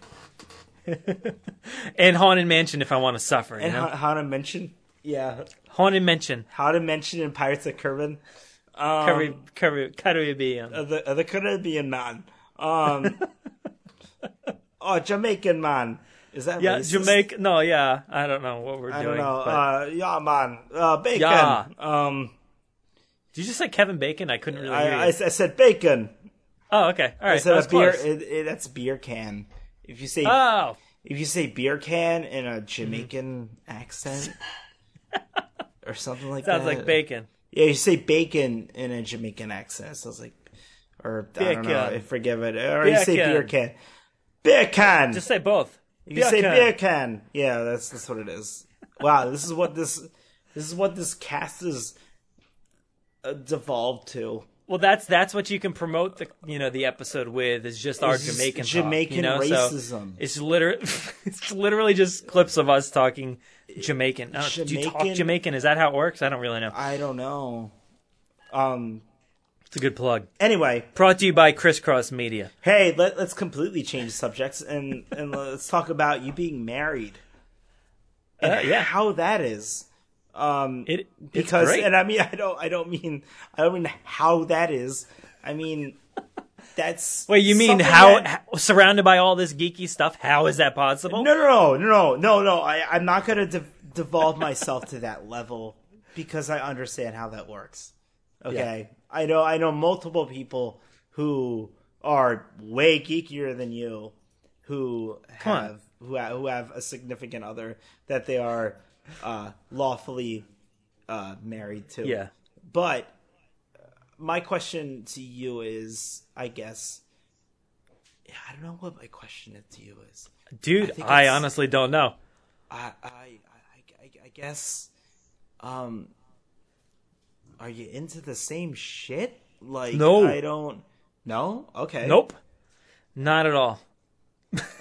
and Haunted Mansion if I want to suffer. You And know, how to mention? Yeah, Haunted Mansion. Haunted Mansion and Pirates of Caribbean. Um, Carib- Carib- Caribbean. of the of the Caribbean man. Um, [LAUGHS] oh, Jamaican man. Is that yeah, racist? Jamaica. No, yeah, I don't know what we're I doing. don't know. but- Uh, yeah, man. Uh, bacon. Yeah. Um, Did you just say Kevin Bacon? I couldn't really I, I. I said bacon. oh, okay, All right. I said that a beer. It, it, that's beer can. If you say Oh, if you say beer can in a Jamaican accent [LAUGHS] or something like sounds that, Sounds like bacon. Yeah, you say bacon in a Jamaican accent. So it's like, or I don't know. Forgive it. Or you say Bacon. beer can. Beer can. Just say both. you say Bacon. beer can. Yeah, that's that's what it is. Wow, this is what this this is what this cast is devolved to. Well, that's that's what you can promote the you know the episode with is just our It's just Jamaican talk, Jamaican you know? So racism. it's literally [LAUGHS] it's literally just clips of us talking Jamaican. Don't- Do you talk Jamaican- Jamaican? Is that how it works? I don't really know. I don't know. Um. It's a good plug. Anyway, Brought to you by Crisscross Media. hey, let, let's completely change subjects and and let's talk about you being married. And Uh, yeah. how that is. Um, It it's because great. and I mean [LAUGHS] I don't I don't mean I don't mean how that is. I mean [LAUGHS] that's Wait, you mean how, that- how surrounded by all this geeky stuff? How is that possible? No, no, no, no, no, no. I I'm not gonna de- devolve myself to that level because I understand how that works. Okay, I know I know multiple people who are way geekier than you who Come on. have who have, who have a significant other that they are uh, lawfully uh, married to. Yeah. But uh, my question to you is, I guess, I don't know what my question to you is. Dude, think I, honestly don't know. I, I, I, I, I guess, um, are you into the same shit? Like, No. I don't. No. Okay. Nope. Not at all.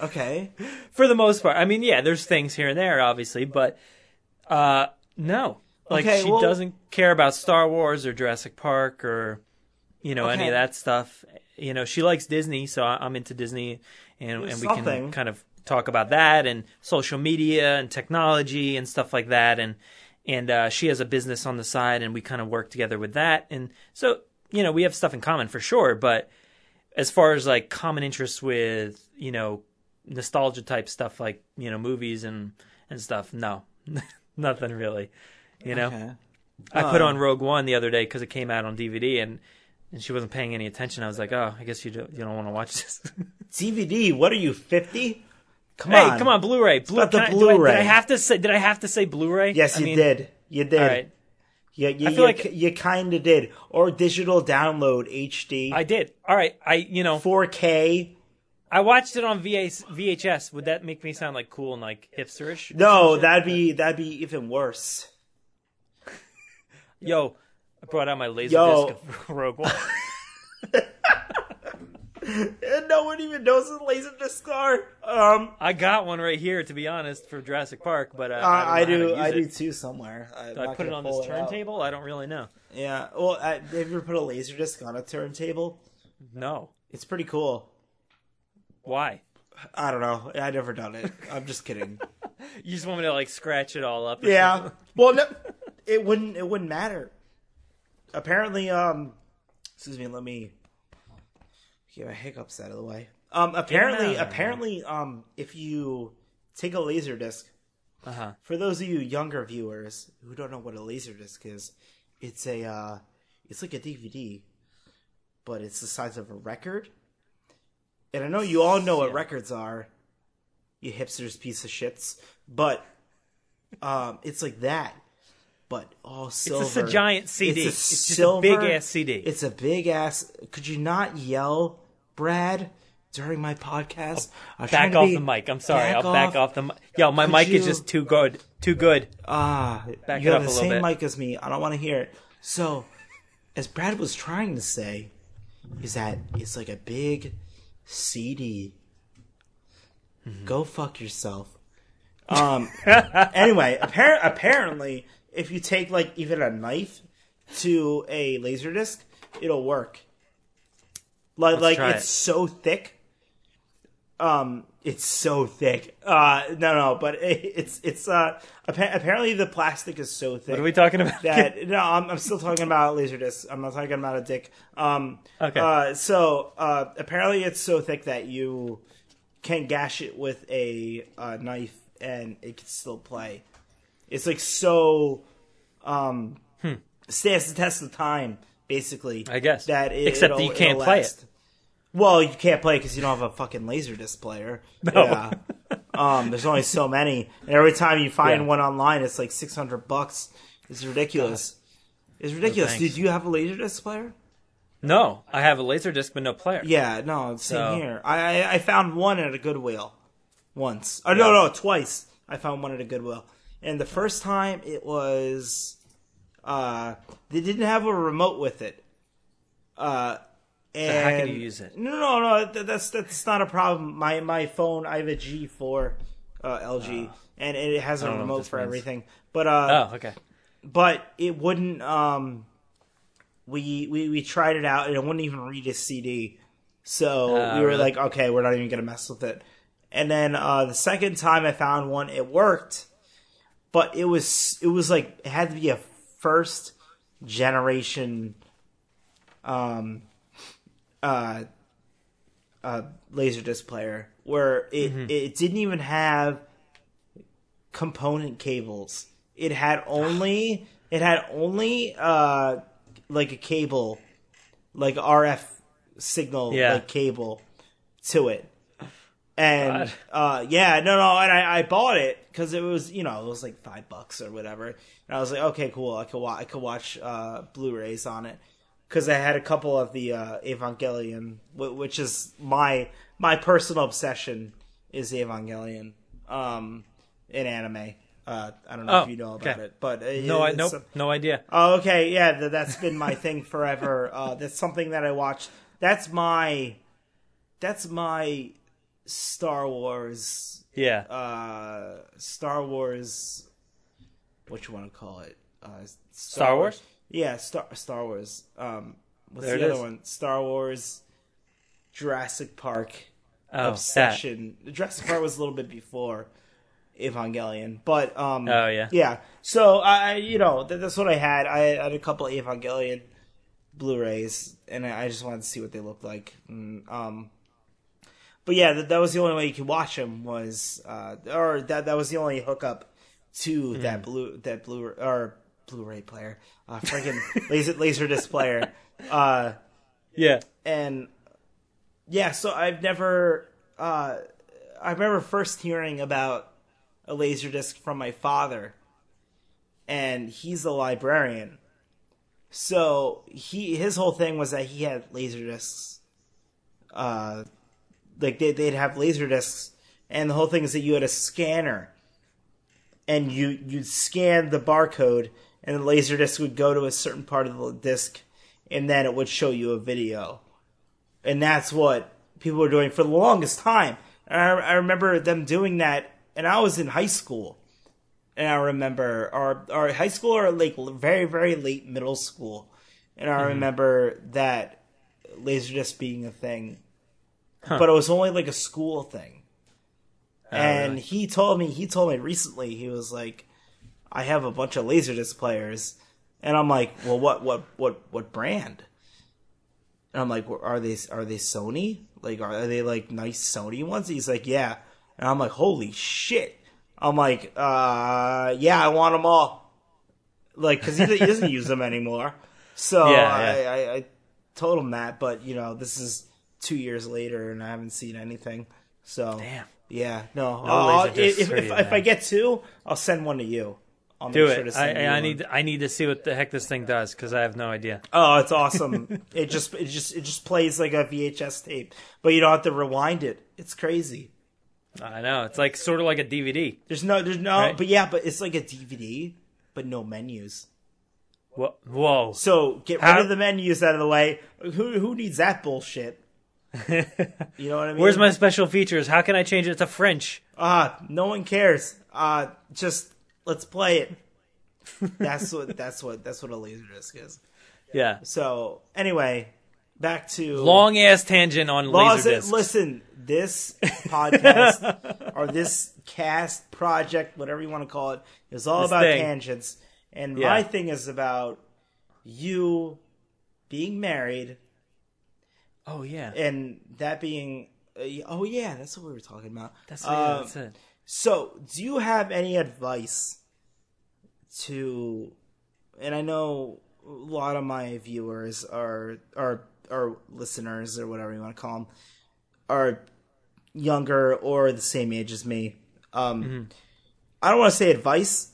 Okay. [LAUGHS] For the most part. I mean, yeah, there's things here and there, obviously, but uh, no. Like Okay, she well- doesn't care about Star Wars or Jurassic Park or you know any of that stuff. You know, she likes Disney, so I'm into Disney, and and we can kind of talk about that and social media and technology and stuff like that. And and uh, she has a business on the side, and we kind of work together with that. And so you know, we have stuff in common for sure. But as far as like common interests with you know nostalgia type stuff like you know movies and and stuff, no, [LAUGHS] [LAUGHS] nothing really. You know, Okay. I put on um, Rogue One the other day because it came out on DVD and. And she wasn't paying any attention. I was like, "Oh, I guess you don't, you don't want to watch this." [LAUGHS] DVD. What are you fifty? Come hey, on. come on, Blu-ray. Blu- about the can I- Did Blu-ray. I have to say? Did I have to say Blu-ray? Yes, I you mean, did. You did. All right, You, you, I feel you, like- you kind of did. Or digital download HD. I did. All right, I you know 4K. I watched it on VHS. VHS. Would that make me sound like cool and like hipsterish? No, that'd be that'd be even worse. [LAUGHS] Yo, I brought out my laser Yo. disc of [LAUGHS] Rogue [LAUGHS] One. And no one even knows what laser discs are. Um, I got one right here, to be honest, for Jurassic Park, but uh, I, I, do. I to do it. too somewhere. I'm Do I put it on this turntable? I don't really know. Yeah. Well, I, have you ever put a laser disc on a turntable? No. It's pretty cool. Why? I don't know. I never done it. I'm just kidding. [LAUGHS] You just want me to like scratch it all up? or yeah. something? Well, no, it wouldn't. It wouldn't matter. Apparently, um, excuse me. Let me get my hiccups out of the way. Um, apparently, apparently, um, if you take a laser disc, Uh-huh. for those of you younger viewers who don't know what a laser disc is, it's a uh, it's like a DVD, but it's the size of a record. And I know you all know what Yeah. records are, you hipsters, piece of shits. But um, it's like that, but all silver. It's just a giant CD. It's, a It's just a big-ass CD. It's a big ass. Could you not yell, Brad, during my podcast? I'm trying Back off be- the mic. I'm sorry. back I'll back off. off the mic. Yo, my Could mic is just too good. Too good. Ah, Back you have the same bit. mic as me. I don't want to hear it. So, as Brad was trying to say, is that it's like a big CD. Mm-hmm. Go fuck yourself. Um. [LAUGHS] anyway, appar- apparently, if you take like even a knife to a laser disc, it'll work. Like, like it's it. so thick. Um, it's so thick. Uh, no, no, but it, [LAUGHS] it's it's uh appa- apparently the plastic is so thick What are we talking about? that [LAUGHS] no, I'm, I'm still talking about laser disc. I'm not talking about a dick. Um, Okay. Uh, so uh, apparently it's so thick that you can gash it with a uh, knife and it can still play. It's like so um, stands the test of time, basically. Hmm. I guess. that it, Except that you can't play last. Well, you can't play because you don't have a fucking laser disc player. No. Yeah. Um, there's only so many, and every time you find Yeah. one online, it's like 600 bucks. It's ridiculous. It's ridiculous. thanks. Did you have a laser disc player? No, I have a laser disc, but no player. Yeah, no, same So- here. I, I I found one at a Goodwill once. Oh no, no, twice. I found one at a Goodwill, and the first time it was, uh, they didn't have a remote with it. Uh, and how can you use it? No, no, no. th- That's that's not a problem. My my phone, I have a G4 uh, LG, and it has a don't know what remote for means. everything. But uh, Oh, okay. but it wouldn't um we we we tried it out and it wouldn't even read a CD. So Ah, we were like, okay, we're not even gonna mess with it. And then uh the second time I found one, it worked, but it was it was like it had to be a first generation um uh uh laserdisc player where it it didn't even have component cables. It had only it had only uh like a cable, like RF signal Yeah. like cable to it. And God. uh yeah, no no, and I, I bought it because it was you know it was like five bucks or whatever, and I was like okay cool I could wa- I could watch uh Blu-rays on it because I had a couple of the uh, Evangelion, which is my my personal obsession is Evangelion um, in anime. Uh, I don't know Oh, if you know about okay. it, but uh, No, I nope, a- no idea. Oh, okay, yeah, th- that's been my thing [LAUGHS] forever. Uh, that's something that I watch. That's my, that's my Star Wars, Yeah, uh, Star Wars. What you want to call it? Uh, Star Wars. Yeah, Star Star Wars. Um, what's There the other is. one? Star Wars, Jurassic Park Oh, that. obsession. Jurassic Park was a little bit before Evangelion, but um, Oh, yeah. yeah. So I, you know, th- that's what I had. I had a couple of Evangelion Blu-rays, and I I just wanted to see what they looked like. And, um, but yeah, that, that was the only way you could watch them was, uh, or that that was the only hookup to that blue that blue or Blu-ray player, uh, freaking [LAUGHS] laser disc player. Uh, Yeah. and yeah, so I've never. Uh, I remember first hearing about a laser disc from my father, and he's a librarian. So he his whole thing was that he had laser discs. Uh, like they they'd have laser discs, and the whole thing is that you had a scanner, and you you'd scan the barcode, and the laser disc would go to a certain part of the disc, and then it would show you a video. And that's what people were doing for the longest time. And I, I remember them doing that, and I was in high school, and I remember our our high school or like very very late middle school, and I mm-hmm. remember that laserdisc being a thing, but it was only like a school thing. Oh, and he told me he told me recently he was like, I have a bunch of laserdisc players, and I'm like, well, what what what what brand? And I'm like, are they are they Sony? Like, are they like nice Sony ones? He's like, yeah. And I'm like, holy shit. I'm like, uh, yeah, I want them all. Like, because he, he doesn't use them anymore. So Yeah, I, yeah. I, I told him that, but you know, this is two years later, and I haven't seen anything. So Damn. yeah, no. No I'll- if if, if, if I get two, I'll send one to you. I'll Do sure it. I, I need. I need to see what the heck this thing does because I have no idea. Oh, it's [LAUGHS] awesome! it just it just it just plays like a VHS tape, but you don't have to rewind it. It's crazy. I know. It's like sort of like a DVD. There's no there's no Right. but yeah, but it's like a DVD, but no menus. Whoa. Whoa. So get rid of the menus out of the way. Who who needs that bullshit? [LAUGHS] You know what I mean? Where's my special features? How can I change it to French? ah? no one cares. Uh just let's play it. [LAUGHS] That's what that's what that's what a laserdisc is. Yeah. So anyway, back to Long ass tangent on Laws- Laserdisc. Listen, this podcast [LAUGHS] or this cast project, whatever you want to call it, is all This about thing. tangents. And Yeah. my thing is about you being married Oh yeah. and that being. Uh, oh yeah, that's what we were talking about. That's, yeah, Um, that's it. So, do you have any advice to? And I know a lot of my viewers are are are listeners or whatever you want to call them are younger or the same age as me. Um, Mm-hmm. I don't want to say advice,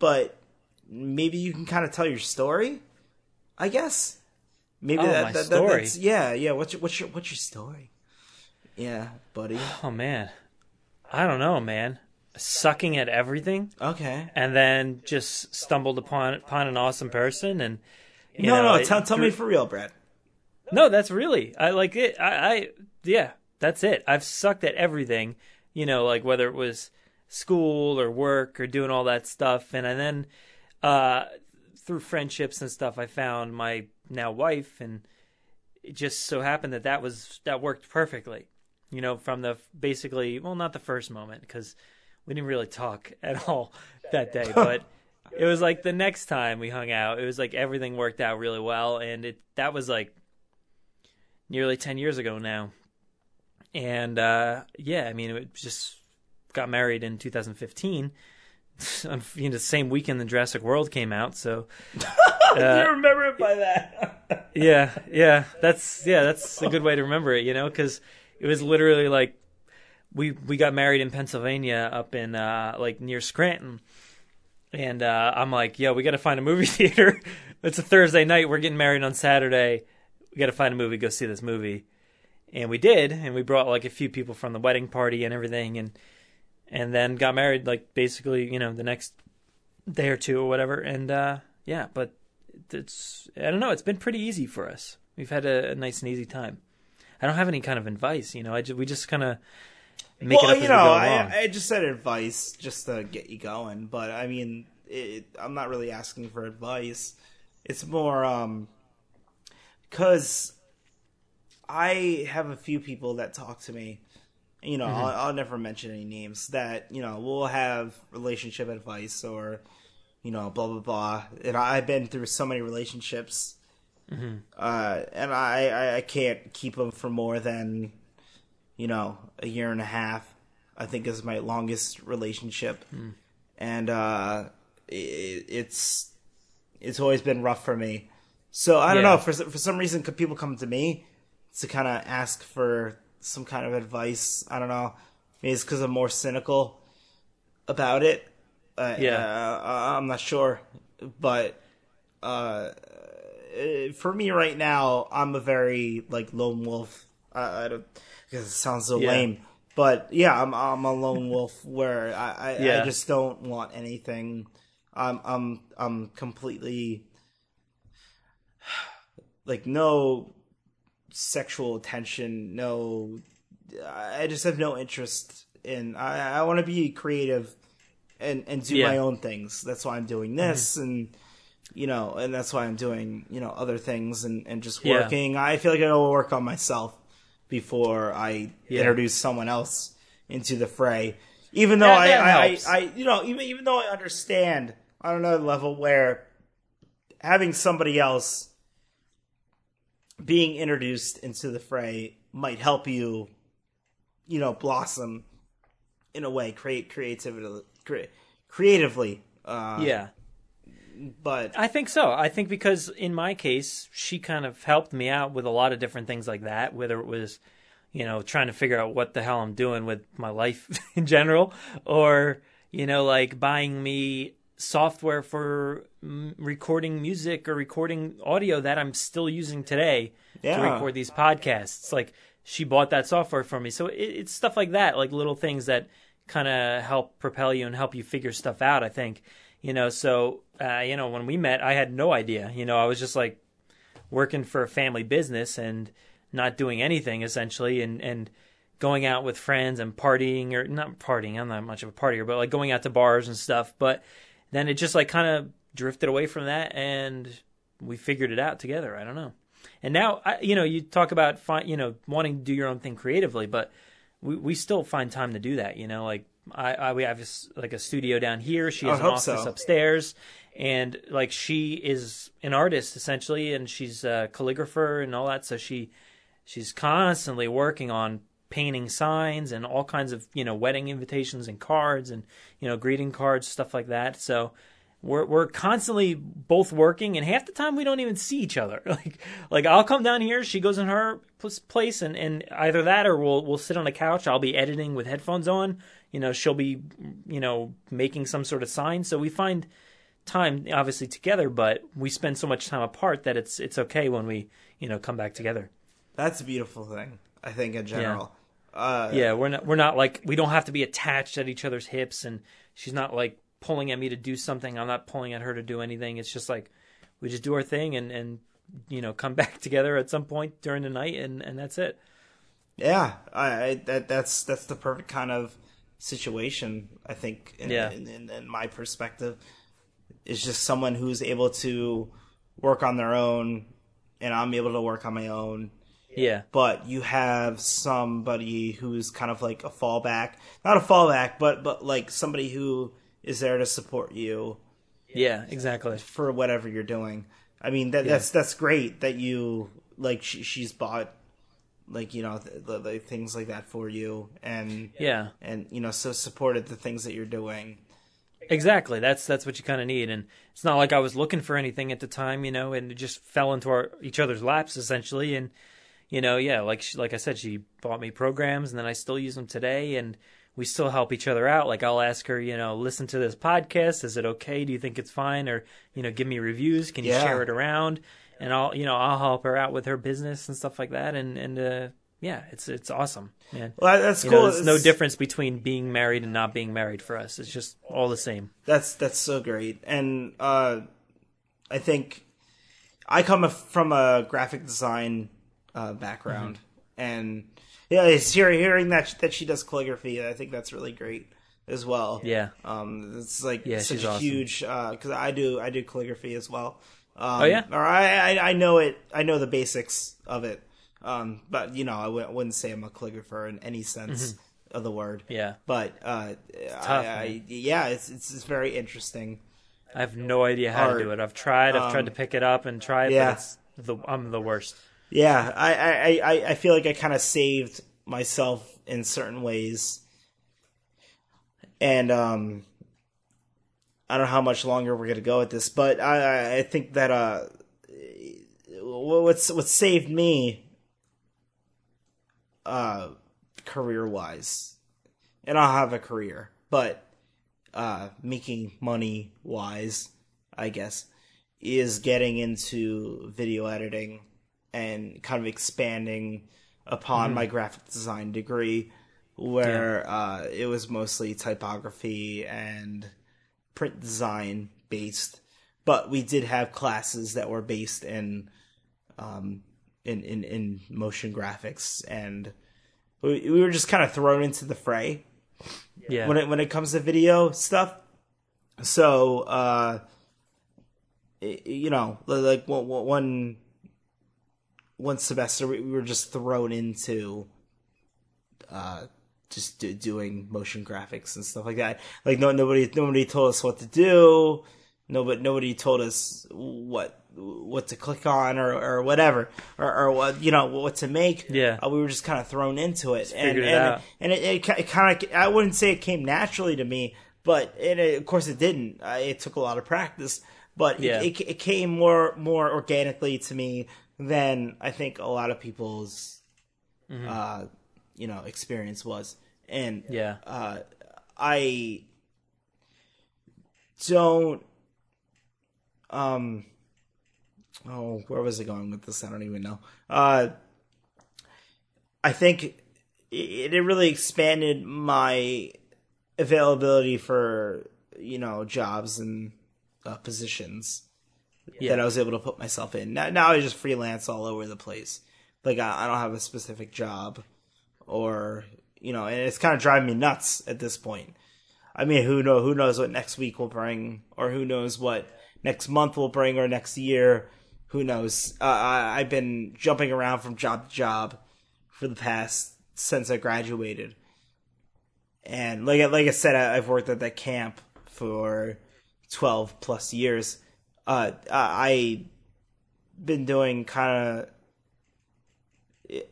but maybe you can kind of tell your story. I guess maybe Oh, that, that, that- that's yeah yeah. What's your what's your what's your story? Yeah, buddy. Oh man. I don't know, man. Sucking at everything, Okay. and then just stumbled upon upon an awesome person, and no, know, no. Tell, tell me for real, Brad. No, that's really I like it. I, I yeah, that's it. I've sucked at everything, you know, like whether it was school or work or doing all that stuff, and, and then uh, through friendships and stuff, I found my now wife, and it just so happened that that was that worked perfectly, you know, from the basically well, not the first moment because we didn't really talk [LAUGHS] at all that day, [LAUGHS] but. It was like the next time we hung out, it was like everything worked out really well, and it that was like nearly 10 years ago now. And uh, yeah, I mean, it just got married in 2015. [LAUGHS] You know, the same weekend the Jurassic World came out, so you remember it by that. yeah, yeah, that's yeah, that's a good way to remember it, you know, because it was literally like we we got married in Pennsylvania, up in uh, like near Scranton, and uh, I'm like, yo, we got to find a movie [LAUGHS] theater. it's a Thursday night. We're getting married on Saturday. We got to find a movie. Go see this movie, and we did, and we brought like a few people from the wedding party and everything, and and then got married like basically you know the next day or two or whatever. And uh, yeah, but it's I don't know. It's been pretty easy for us. We've had a, a nice and easy time. I don't have any kind of advice, you know. I just, we just kind of make well, it up you as know, we go I, along. I just said advice just to get you going, but I mean, it, I'm not really asking for advice. It's more um because I have a few people that talk to me. You know, I'll, I'll never mention any names that you know will have relationship advice or you know blah blah blah. And I've been through so many relationships, uh, and I, I I can't keep them for more than you know a year and a half. I think is my longest relationship, and uh, it, it's it's always been rough for me. So I don't Yeah. know for for some reason, could people come to me to kind of ask for some kind of advice? I don't know. Maybe it's because I'm more cynical about it. Uh, Yeah. uh, I'm not sure, but uh, for me right now, I'm a very like lone wolf. I, I don't because it sounds so Yeah. lame, but yeah, I'm I'm a lone wolf where I I, Yeah. I just don't want anything. I'm I'm I'm completely like no sexual attention, no. I just have no interest in. I I want to be creative and and do Yeah. my own things. That's why I'm doing this and you know, and that's why I'm doing, you know, other things and, and just Yeah. working. I feel like I gotta work on myself before I Yeah. introduce someone else into the fray. Even though I, I, I. You know, even even though I understand on another level where having somebody else being introduced into the fray might help you, you know, blossom in a way, create creativity, cre- creatively. Uh, yeah. But I think so. I think because in my case, she kind of helped me out with a lot of different things like that, whether it was, you know, trying to figure out what the hell I'm doing with my life [LAUGHS] in general, or, you know, like buying me software for mm, recording music or recording audio that I'm still using today to record these podcasts. Like she bought that software for me. So it, it's stuff like that, like little things that kind of help propel you and help you figure stuff out, I think. You know, so uh, you know, when we met, I had no idea. You know, I was just like working for a family business and not doing anything essentially and and going out with friends and partying or not partying, I'm not much of a partier, but like going out to bars and stuff. But then it just like kind of drifted away from that and we figured it out together. I don't know. And now, I, you know, you talk about you know wanting to do your own thing creatively, but we we still find time to do that. You know, like I, I we have this, like a studio down here. She has I an office so. upstairs, and like she is an artist essentially, and she's a calligrapher and all that. So she she's constantly working on painting signs and all kinds of you know wedding invitations and cards and you know greeting cards stuff like that. So we're we're constantly both working, and half the time we don't even see each other. [LAUGHS] Like like I'll come down here, she goes in her place, and, and either that or we'll we'll sit on the couch. I'll be editing with headphones on. You know, she'll be you know making some sort of sign. So we find time obviously together, but we spend so much time apart that it's it's okay when we you know come back together. that's a beautiful thing. I think in general. Uh, Yeah, we're not we're not like we don't have to be attached at each other's hips, and she's not like pulling at me to do something. I'm not pulling at her to do anything. It's just like we just do our thing and and you know come [LAUGHS] back together at some point during the night, and and that's it. Yeah, I, I that that's that's the perfect kind of situation. I think. In, Yeah. in, in, in my perspective, is just someone who's able to work on their own, and I'm able to work on my own. Yeah, But you have somebody who's kind of like a fallback, not a fallback, but but like somebody who is there to support you yeah, exactly. for whatever you're doing. I mean that that's that's great that you like she, she's bought like you know th- the, the things like that for you and Yeah, and you know so supported the things that you're doing. Exactly. That's that's what you kind of need, and it's not like I was looking for anything at the time, you know, and it just fell into our each other's laps essentially, and you know, yeah, like she, like I said, she bought me programs, and then I still use them today, and we still help each other out. Like I'll ask her, you know, listen to this podcast. Is it okay? Do you think it's fine? Or you know, give me reviews. Can you Yeah. share it around? And I'll you know I'll help her out with her business and stuff like that. And and uh, yeah, it's it's awesome, man. Well, that's You cool. know, there's no difference between being married and not being married for us. It's just all the same. That's that's so great, and uh, I think I come from a graphic design uh, background, and yeah, it's hearing hearing that that she does calligraphy. I think that's really great as well. Yeah. um, it's like Yeah, such a awesome. huge because I do I do calligraphy as well. Um, Oh, yeah? or I, I I know it. I know the basics of it, um, but you know I w- wouldn't say I'm a calligrapher in any sense of the word. Mm-hmm. Yeah. But uh, tough, I, I, yeah, it's, it's it's very interesting. I have no idea how Art. to do it. I've tried. I've tried Um, to pick it up and try it, yeah. but it's the I'm the worst. Yeah, I I, I, I feel like I kind of saved myself in certain ways, and um, I don't know how much longer we're gonna go with this, but I I- I think that uh, what's what saved me, uh, career wise, and I'll have a career, but uh, making money wise, I guess, is getting into video editing and kind of expanding upon my graphic design degree, where uh, it was mostly typography and print design based, but we did have classes that were based in um, in, in, in motion graphics, and we, we were just kind of thrown into the fray Yeah. when it when it comes to video stuff. So, uh, i- you know, like one one one semester we we were just thrown into uh just do, doing motion graphics and stuff like that. Like no nobody nobody told us what to do. Nobody nobody told us what what to click on or, or whatever or, or what you know what to make. Yeah. uh, we were just kind of thrown into it, and it and, and it, it, it kind of I wouldn't say it came naturally to me, but it, it- of course it didn't. Uh, it took a lot of practice, but Yeah. it, it, it came more more organically to me than I think a lot of people's Mm-hmm. uh, you know experience was, and yeah. uh, I don't. Um. Oh, where was I going with this? I don't even know. Uh, I think it, it really expanded my availability for you know jobs and uh, positions Yeah. that I was able to put myself in. Now, now I just freelance all over the place. Like I, I don't have a specific job, or you know, and it's kind of driving me nuts at this point. I mean, who know who knows what next week will bring, or who knows what next month will bring, or next year. Who knows? Uh, I, I've been jumping around from job to job for the past since I graduated, and like like I said, I, I've worked at that camp for twelve plus years. Uh, I been doing kind of.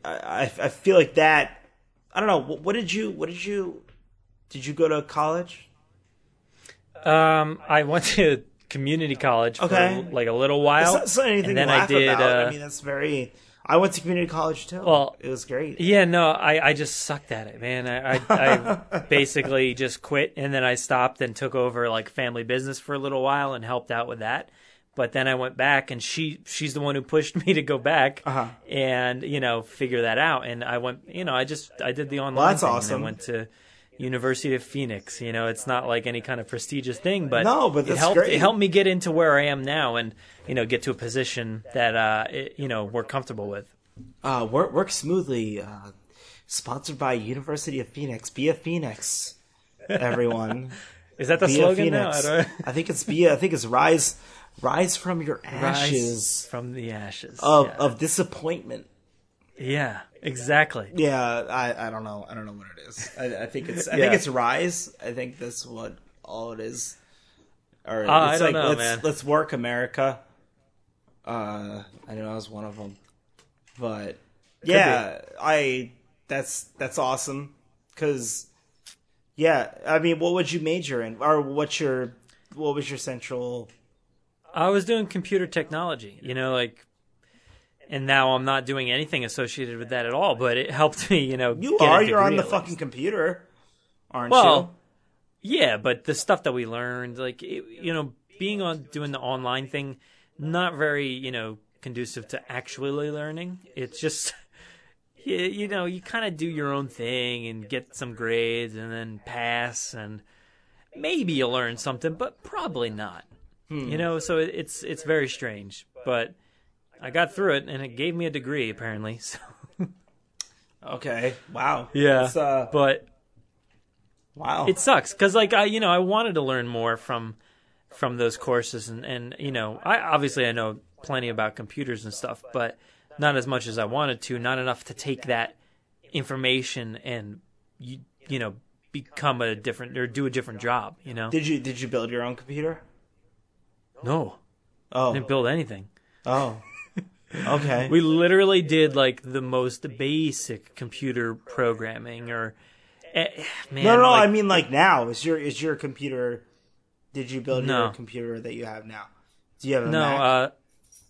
I I feel like that. I don't know. What, what did you? What did you? Did you go to college? Um, I went to community college Okay. for like a little while, It's not, anything and then to laugh I did. about. Uh, I mean, that's very. I went to community college too. Well, it was great. Yeah, no, I, I just sucked at it, man. I, I, I [LAUGHS] basically just quit and then I stopped and took over like family business for a little while and helped out with that. But then I went back and she she's the one who pushed [LAUGHS] me to go back Uh-huh. and you know figure that out. And I went, you know, I just I did the online. Well, that's awesome. I went to University of Phoenix. You know, it's not like any kind of prestigious thing, but No, but it helped. It helped me get into where I am now and you know get to a position that uh it, you know we're comfortable with. Uh, work work smoothly. Uh, sponsored by University of Phoenix. Be a Phoenix, everyone. [LAUGHS] Is that the Be slogan now? I [LAUGHS] I think it's be. I think it's rise, rise from your Rise ashes from the ashes of yeah. of disappointment. yeah exactly Yeah, I, I don't know. I don't know what it is. I, I think it's I Yeah. think it's rise. I think that's what all it is. Or Uh, I it's don't like know, let's man. let's work America. Uh, I know I was one of them, but yeah, I that's that's awesome because yeah, I mean, what would you major in, or what's your what was your central? i was doing computer technology you know like and now i'm not doing anything associated with that at all but it helped me you know You get a are you're on the fucking computer, aren't you? well yeah but the stuff that we learned like it, you know being on doing the online thing not very you know conducive to actually learning it's just [LAUGHS] you, you know, you kind of do your own thing and get some grades and then pass and maybe you'll learn something, but probably not. Hmm. You know, so it's it's very strange, but I got through it and it gave me a degree apparently. [LAUGHS] So Okay. Wow. yeah, uh, but wow. it sucks because like I you know I wanted to learn more from from those courses and and you know I obviously I know plenty about computers and stuff, but not as much as I wanted to. Not enough to take that information and you you know become a different or do a different job. You know, did you did you build your own computer? no, I Oh. didn't build anything. Oh. Okay. We literally did like the most basic computer programming or. eh, Man, no, no, like, I mean like now. Is your is your computer? Did you build No. your computer that you have now? Do you have a no. Mac? Uh,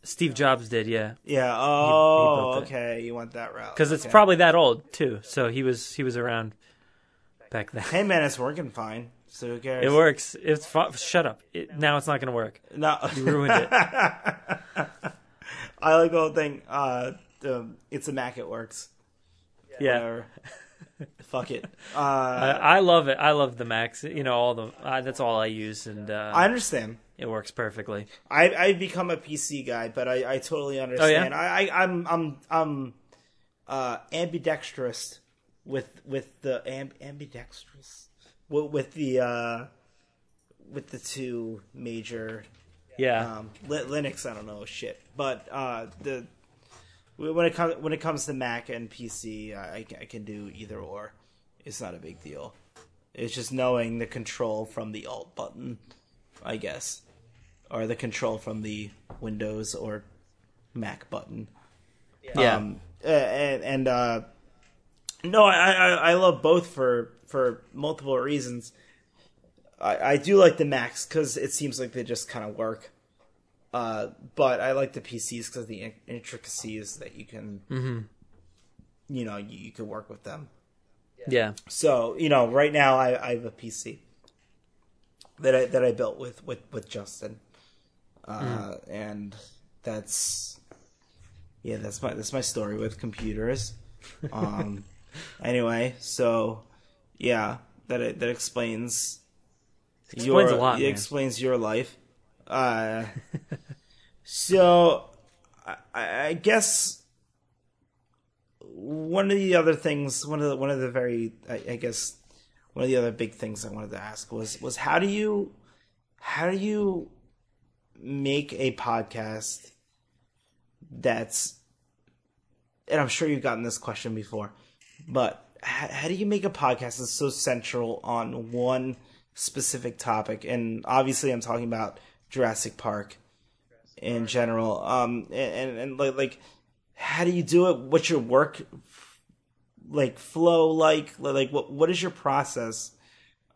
Steve Jobs did, yeah. yeah. Oh, built it. okay. You went that route because it's Okay. probably that old too. So he was he was around back then. Hey man, it's working fine. So who cares? It works. It's fu- shut up. It, now it's not going to work. No, You ruined it. [LAUGHS] I like the whole thing. Uh, it's a Mac. It works. yeah. [LAUGHS] Fuck it. Uh, I, I love it. I love the Macs. You know, all the uh, that's all I use, and uh, I understand. it works perfectly. I I've become a PC guy, but I, I totally understand. Oh I, I I'm I'm I'm uh, ambidextrous with with the amb, ambidextrous with, with the uh, with the two major Yeah, um, Li- Linux. I don't know shit, but uh, the when it comes when it comes to Mac and PC, I, I can do either or. It's not a big deal. It's just knowing the control from the Alt button, I guess, or the control from the Windows or Mac button. yeah, Um, and, and uh, no, I, I I love both for for multiple reasons. I, I do like the Macs because it seems like they just kind of work. Uh, but I like the PCs because the in- intricacies that you can, you know, you, you can work with them. yeah. So you know, right now I, I have a PC that I that I built with with with Justin, uh, and that's yeah, that's my that's my story with computers. [LAUGHS] Um, anyway, so yeah, that that explains Explains your, a lot, It man. explains your life. Uh, [LAUGHS] so I, I guess one of the other things, one of the one of the very, I, I guess, one of the other big things I wanted to ask was was how do you how do you make a podcast that's and I'm sure you've gotten this question before, but how, how do you make a podcast that's so central on one specific topic? And obviously, I'm talking about Jurassic Park in general. Um, and, and, and like, like, how do you do it? What's your work like flow like? Like, what what is your process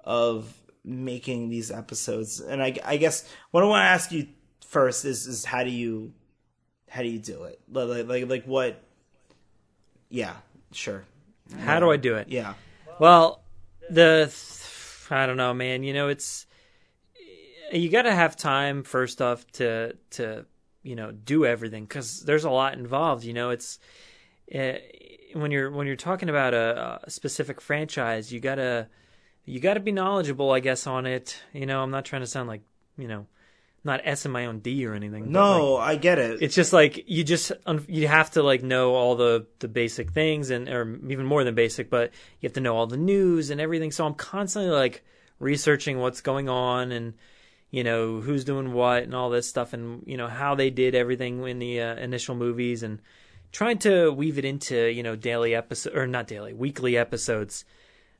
of making these episodes? And I, I guess what I want to ask you first is is how do you how do you do it? Like, like, like, like what? Yeah, sure. How do I do it? Yeah, Well, the I don't know, man. You know, it's you got to have time first off to to you know do everything because there's a lot involved. You know, it's uh, when you're when you're talking about a, a specific franchise, you gotta you gotta be knowledgeable, I guess, on it. You know, I'm not trying to sound like you know not s in my own d or anything. but, like, no, I get it. it's just like you just you have to like know all the the basic things and or even more than basic but you have to know all the news and everything so i'm constantly like researching what's going on and you know who's doing what and all this stuff and you know how they did everything in the uh, initial movies and trying to weave it into you know daily episode or not daily weekly episodes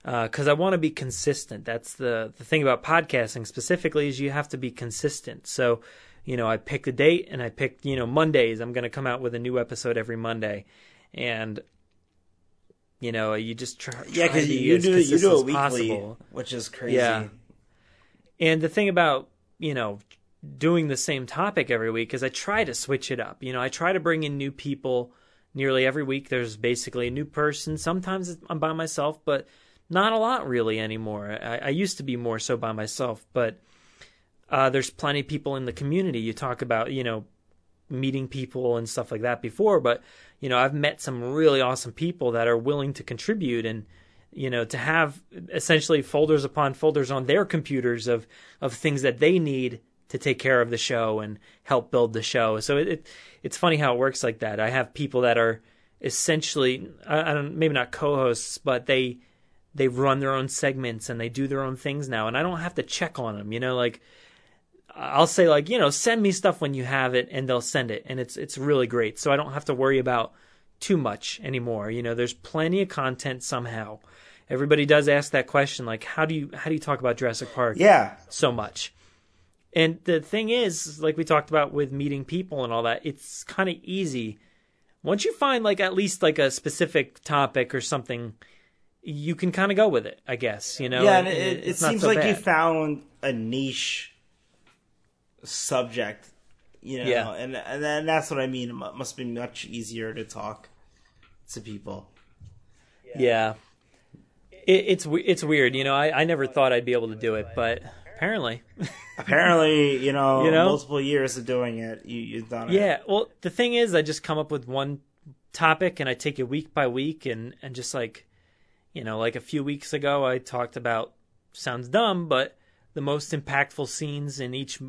Uh, because I want to be consistent. That's the the thing about podcasting specifically is you have to be consistent. So, you know, I picked a date and I picked you know Mondays. I'm going to come out with a new episode every Monday, and you know you just try, yeah, because be you do you do it as weekly, possible. which is crazy. Yeah. And the thing about, you know, doing the same topic every week is I try to switch it up. You know, I try to bring in new people nearly every week. There's basically a new person. Sometimes I'm by myself, but not a lot really anymore. I, I used to be more so by myself, but uh, there's plenty of people in the community. You talk about, you know, meeting people and stuff like that before, but you know, I've met some really awesome people that are willing to contribute and you know to have essentially folders upon folders on their computers of of things that they need to take care of the show and help build the show. So it, it it's funny how it works like that. I have people that are essentially I, I don't maybe not co-hosts, but they they run their own segments and they do their own things now, and I don't have to check on them. You know, like I'll say like you know send me stuff when you have it, and they'll send it, and it's it's really great. So I don't have to worry about too much anymore. You know, there's plenty of content somehow. Everybody does ask that question, like how do you how do you talk about Jurassic Park? Yeah, so much. And the thing is, like we talked about with meeting people and all that, it's kind of easy. Once you find like at least like a specific topic or something, you can kind of go with it, I guess. You know, yeah, and it, it, it seems so like bad. you found a niche subject. You know, Yeah. and and then that's what I mean. It must be much easier to talk to people. Yeah, it, it's it's weird. You know, I, I never thought I'd be able to do it, but apparently, [LAUGHS] Apparently, you know, You know? multiple years of doing it, you you've done it. yeah. Well, the thing is, I just come up with one topic and I take it week by week, and and just like, you know, like a few weeks ago, I talked about sounds dumb, but the most impactful scenes in each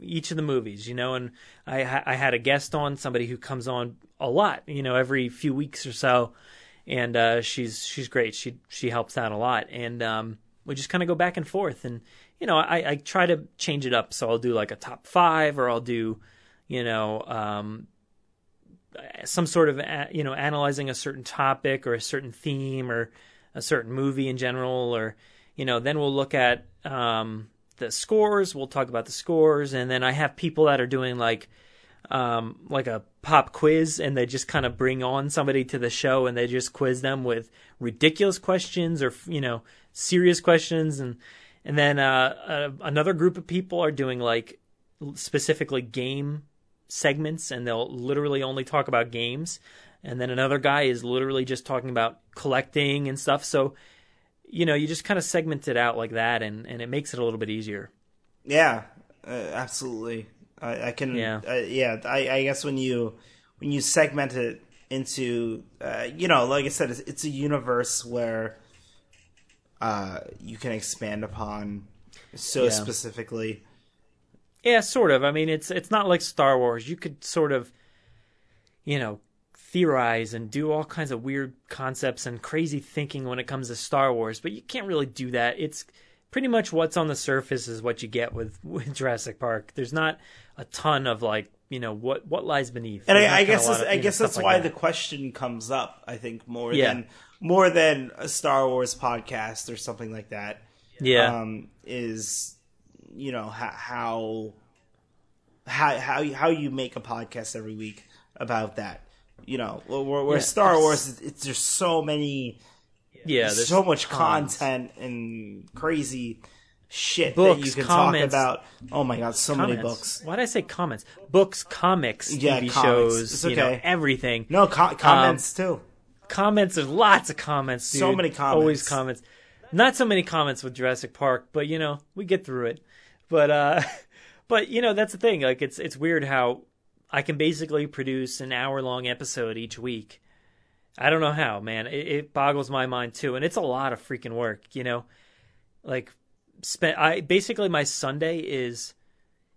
each of the movies, you know, and I I had a guest on somebody who comes on a lot, you know, every few weeks or so, and uh, she's she's great. She she helps out a lot, and um, we just kind of go back and forth, and you know, I, I try to change it up. So I'll do like a top five, or I'll do, you know, um, some sort of you know analyzing a certain topic or a certain theme or a certain movie in general, or you know, then we'll look at um, the scores. We'll talk about the scores, and then I have people that are doing like um, like a pop quiz, and they just kind of bring on somebody to the show, and they just quiz them with ridiculous questions or you know serious questions, and and then uh, uh, another group of people are doing like specifically game segments, and they'll literally only talk about games, and then another guy is literally just talking about collecting and stuff. So you know, you just kind of segment it out like that, and and it makes it a little bit easier. Yeah, uh, absolutely. I, I can. Yeah. uh, yeah. I, I guess when you when you segment it into, uh, you know, like I said, it's, it's a universe where uh, you can expand upon so Yeah. specifically. Yeah, sort of. I mean, it's it's not like Star Wars. You could sort of, you know, theorize and do all kinds of weird concepts and crazy thinking when it comes to Star Wars, but you can't really do that. It's pretty much what's on the surface is what you get with, [LAUGHS] with Jurassic Park. There's not a ton of like, you know, what what lies beneath. And I, I guess a lot that's, of, I know, guess that's like why that. the question comes up. I think more Yeah. than more than a Star Wars podcast or something like that. yeah um, is you know how how how how you make a podcast every week about that. You know, where, Yeah. Star Wars, it's, there's so many, yeah. there's so much content and crazy shit that Books, you can comments. talk about. Oh my god, so many books. Why did I say comments? Books, comics, Yeah, TV comics. shows, It's you know, everything. No co- comments Um, too. comments. There's lots of comments. Dude. So many comments. Always comments. Not so many comments with Jurassic Park, but you know we get through it. But uh, [LAUGHS] but you know that's the thing. Like it's it's weird how I can basically produce an hour long episode each week. I don't know how, man. It, it boggles my mind too, and it's a lot of freaking work. You know, like spent. I basically my Sunday is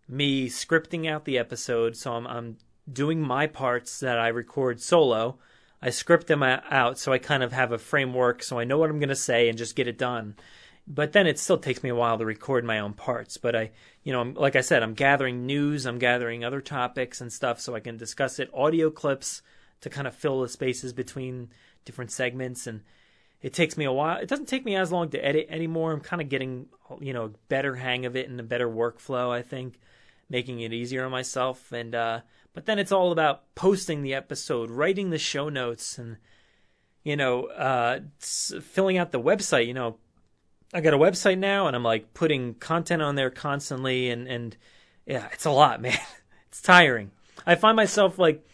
me scripting out the episode. So I'm I'm doing my parts that I record solo. I script them out so I kind of have a framework so I know what I'm going to say and just get it done. But then it still takes me a while to record my own parts. But I, you know, I'm, like I said, I'm gathering news, I'm gathering other topics and stuff so I can discuss it. Audio clips to kind of fill the spaces between different segments and it takes me a while. It doesn't take me as long to edit anymore. I'm kind of getting, you know, a better hang of it and a better workflow, I think, making it easier on myself. And, uh, but then it's all about posting the episode, writing the show notes, and, you know, uh, filling out the website. You know, I got a website now and I'm like putting content on there constantly. And, and yeah, it's a lot, [LAUGHS] man. it's tiring. I find myself like,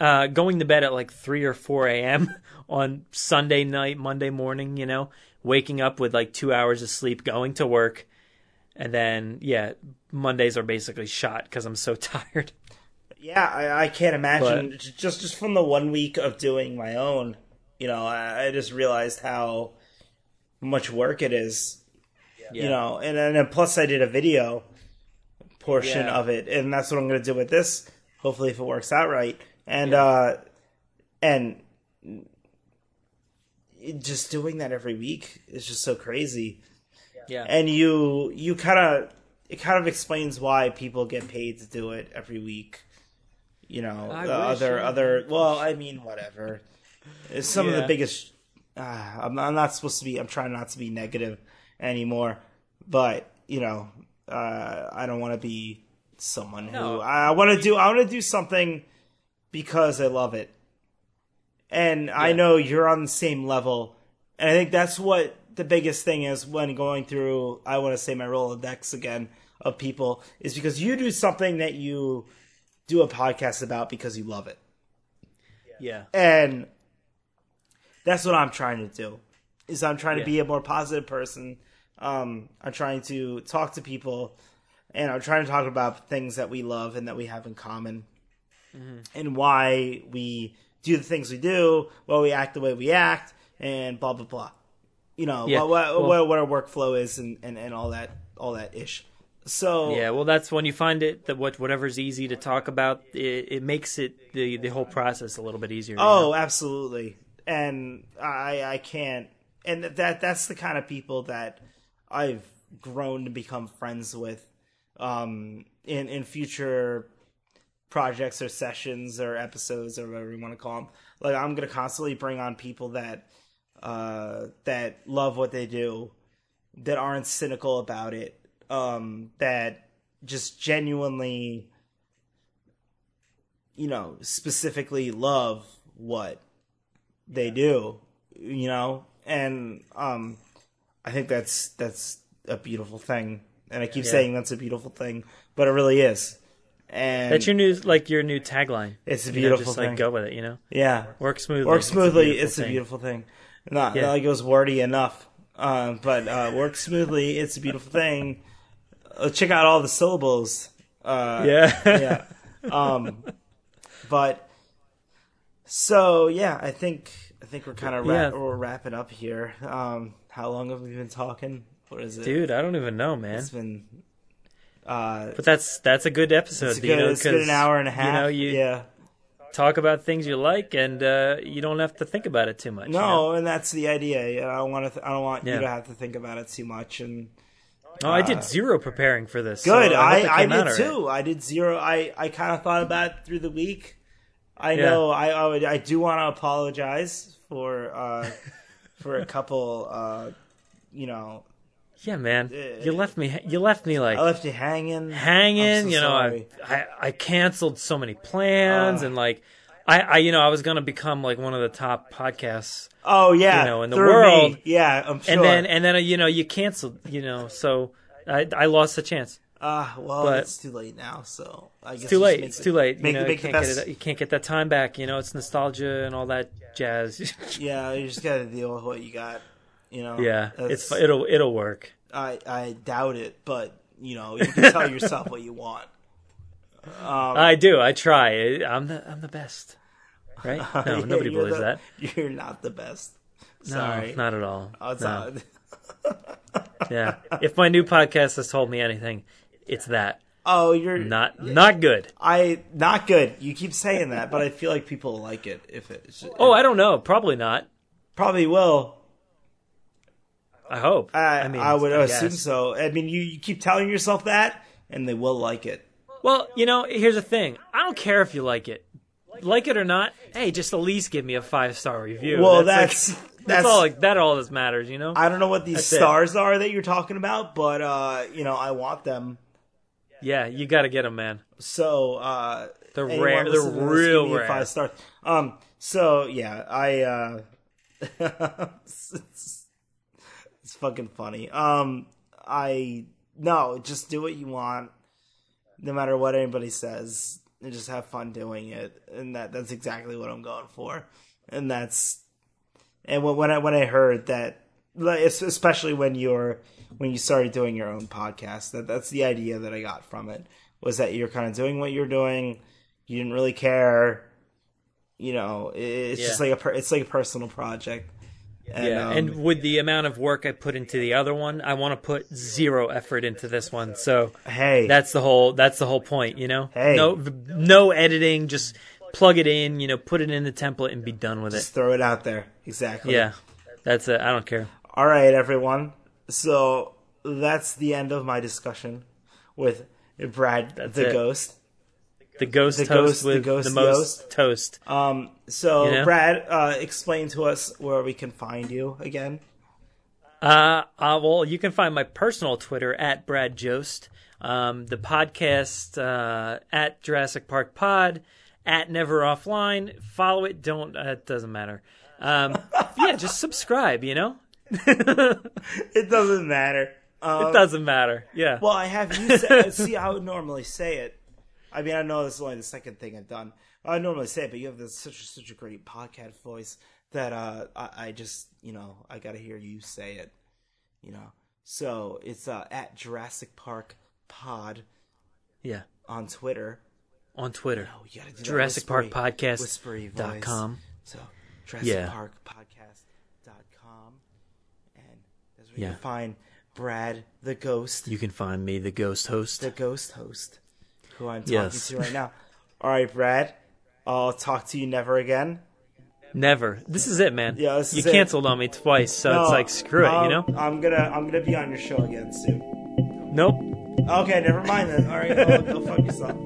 uh, going to bed at like 3 or 4 a.m. [LAUGHS] on Sunday night, Monday morning, you know, waking up with like two hours of sleep, going to work. And then, yeah, Mondays are basically shot because I'm so [LAUGHS] tired. Yeah, I, I can't imagine but, just just from the one week of doing my own. You know, I, I just realized how much work it is. Yeah. You know, and, and plus I did a video portion yeah. of it, and that's what I'm going to do with this. Hopefully, if it works out right, and yeah. uh, and just doing that every week is just so crazy. Yeah, and you you kind of it kind of explains why people get paid to do it every week. You know, I the other other. Well, I mean, whatever. Some of the biggest. Uh, I'm, I'm, not supposed to be. I'm trying not to be negative anymore, but you know, uh, I don't want to be someone no. who I, I want to do. I want to do something because I love it, and yeah. I know you're on the same level, and I think that's what the biggest thing is when going through. I want to say my Rolodex again of people is because you do something that you do a podcast about because you love it. Yeah. And that's what I'm trying to do. Is I'm trying yeah. to be a more positive person. Um, I'm trying to talk to people and I'm trying to talk about things that we love and that we have in common. Mm-hmm. And why we do the things we do, why we act the way we act, and blah blah blah. You know, yeah. what, what, well, what, our workflow is and, and, and all that all that ish. So yeah, well, that's when you find it that what whatever's easy to talk about, it, it makes it the the whole process a little bit easier. Oh, know? absolutely, and I I can't, and that that's the kind of people that I've grown to become friends with, um, in in future projects or sessions or episodes or whatever you want to call them. Like I'm gonna constantly bring on people that uh that love what they do, that aren't cynical about it um, that just genuinely, you know, specifically love what they do, you know, and um, I think that's that's a beautiful thing, and I keep yeah. saying that's a beautiful thing, but it really is. And that's your new like your new tagline. It's a beautiful you know, just, thing. Like go with it, you know. Yeah, work smoothly. Work smoothly. It's a beautiful, it's a beautiful thing. Not, yeah. not like it was wordy enough, uh, but uh, work smoothly. It's a beautiful thing uh, check out all the syllables. Uh, yeah, yeah. [LAUGHS] Um, but so yeah, I think I think we're kind of yeah. we're wrapping up here. Um, how long have we been talking? What is it, dude? I don't even know, man. It's been. Uh, but that's that's a good episode. It's, good, you know, it's good an hour and a half. You know, you yeah. talk about things you like, and uh, you don't have to think about it too much. No, you know? and that's the idea. I don't want to. Th- I don't want yeah. you to have to think about it too much, and Oh, I did zero preparing for this. Good. So I, I, I did too. Right. I did zero. I, I kind of thought about it through the week. I yeah. know I I, would, I do want to apologize for uh, [LAUGHS] for a couple uh, you know yeah, man, uh, you left me. You left me like I left you hanging, hanging. So you know, I, I, I canceled so many plans, uh, and like I, I, you know, I was gonna become like one of the top podcasts. Oh yeah, you know, in the world. Me. Yeah, I'm sure. And then, and then, you know, you canceled. You know, so I, I lost the chance. Ah, uh, well, but it's too late now. So I guess it's too late. It's too late. Make, you, know, you can't get it. You can't get that time back. You know, it's nostalgia and all that jazz. [LAUGHS] yeah, you just got to deal with what you got. You know. Yeah, it's it'll it'll work. I I doubt it, but you know, you can tell yourself what you want. Um, I do. I try. I'm the I'm the best. Right? [LAUGHS] No, nobody believes the, that. You're not the best. Sorry. No, not at all. Oh, no. [LAUGHS] yeah. If my new podcast has told me anything, it's that. Oh, you're not not good. I not good. You keep saying that, but I feel like people like it if it. oh, I don't know. Probably not. Probably will. I hope. I, I mean, I would I assume so. I mean, you, you keep telling yourself that, and they will like it. Well, you know, here's the thing. I don't care if you like it, like it or not. Hey, just at least give me a five star review. Well, that's that's, like, that's, [LAUGHS] all. Like, that all that matters, you know. I don't know what these that's stars it. are that you're talking about, but uh, you know, I want them. Yeah, you got to get them, man. So uh, they're rare. They're real rare. Five stars. Um. So yeah, I. uh it's, [LAUGHS] it's fucking funny. Um. I no, just do what you want no matter what anybody says, and just have fun doing it. And that that's exactly what I'm going for. And that's and when I when I heard that, especially when you're when you started doing your own podcast, that that's the idea that I got from it was that you're kind of doing what you're doing. you didn't really care. You know, it- it's just like a per- it's like a personal project. And, yeah, um, and with the amount of work I put into the other one, I want to put zero effort into this one. So hey, that's the whole that's the whole point, you know. Hey. No no editing, just plug it in, you know, put it in the template and be done with it. just throw it out there. Exactly. Yeah, that's it. I don't care. All right, everyone. So that's the end of my discussion with Brad the it. Ghost. The ghost The toast ghost- the ghost the most Yost. toast. Um, so You know? Brad, uh, explain to us where we can find you again. Uh, uh, well, you can find my personal Twitter at Brad Jost. Um, the podcast uh, at Jurassic Park Pod at Never Offline. Follow it. Don't. Uh, it doesn't matter. Um, yeah, just subscribe. You know, [LAUGHS] It doesn't matter. Um, it doesn't matter. Yeah. Well, I have you say, see. I would normally say it. I mean, I know this is only the second thing I've done. I normally say it, but you have this, such such a great podcast voice that uh, I, I just you know I got to hear you say it. You know, so it's uh, at Jurassic Park Pod yeah. on Twitter. On Twitter. Oh, you got to do Jurassic that Park whispery- Podcast whispery dot com. So Jurassic Yeah. Park Podcast dot com, and that's where Yeah. can find Brad the Ghost. You can find me, the ghost host. the ghost host who I'm talking Yes. to right now. [LAUGHS] All right, Brad. I'll talk to you never again. Never. This is it, man. Yeah, you is it. canceled on me twice, so it's like screw it. You um, know. I'm gonna I'm gonna be on your show again soon. Nope. Okay, never mind then. All right, go fuck yourself.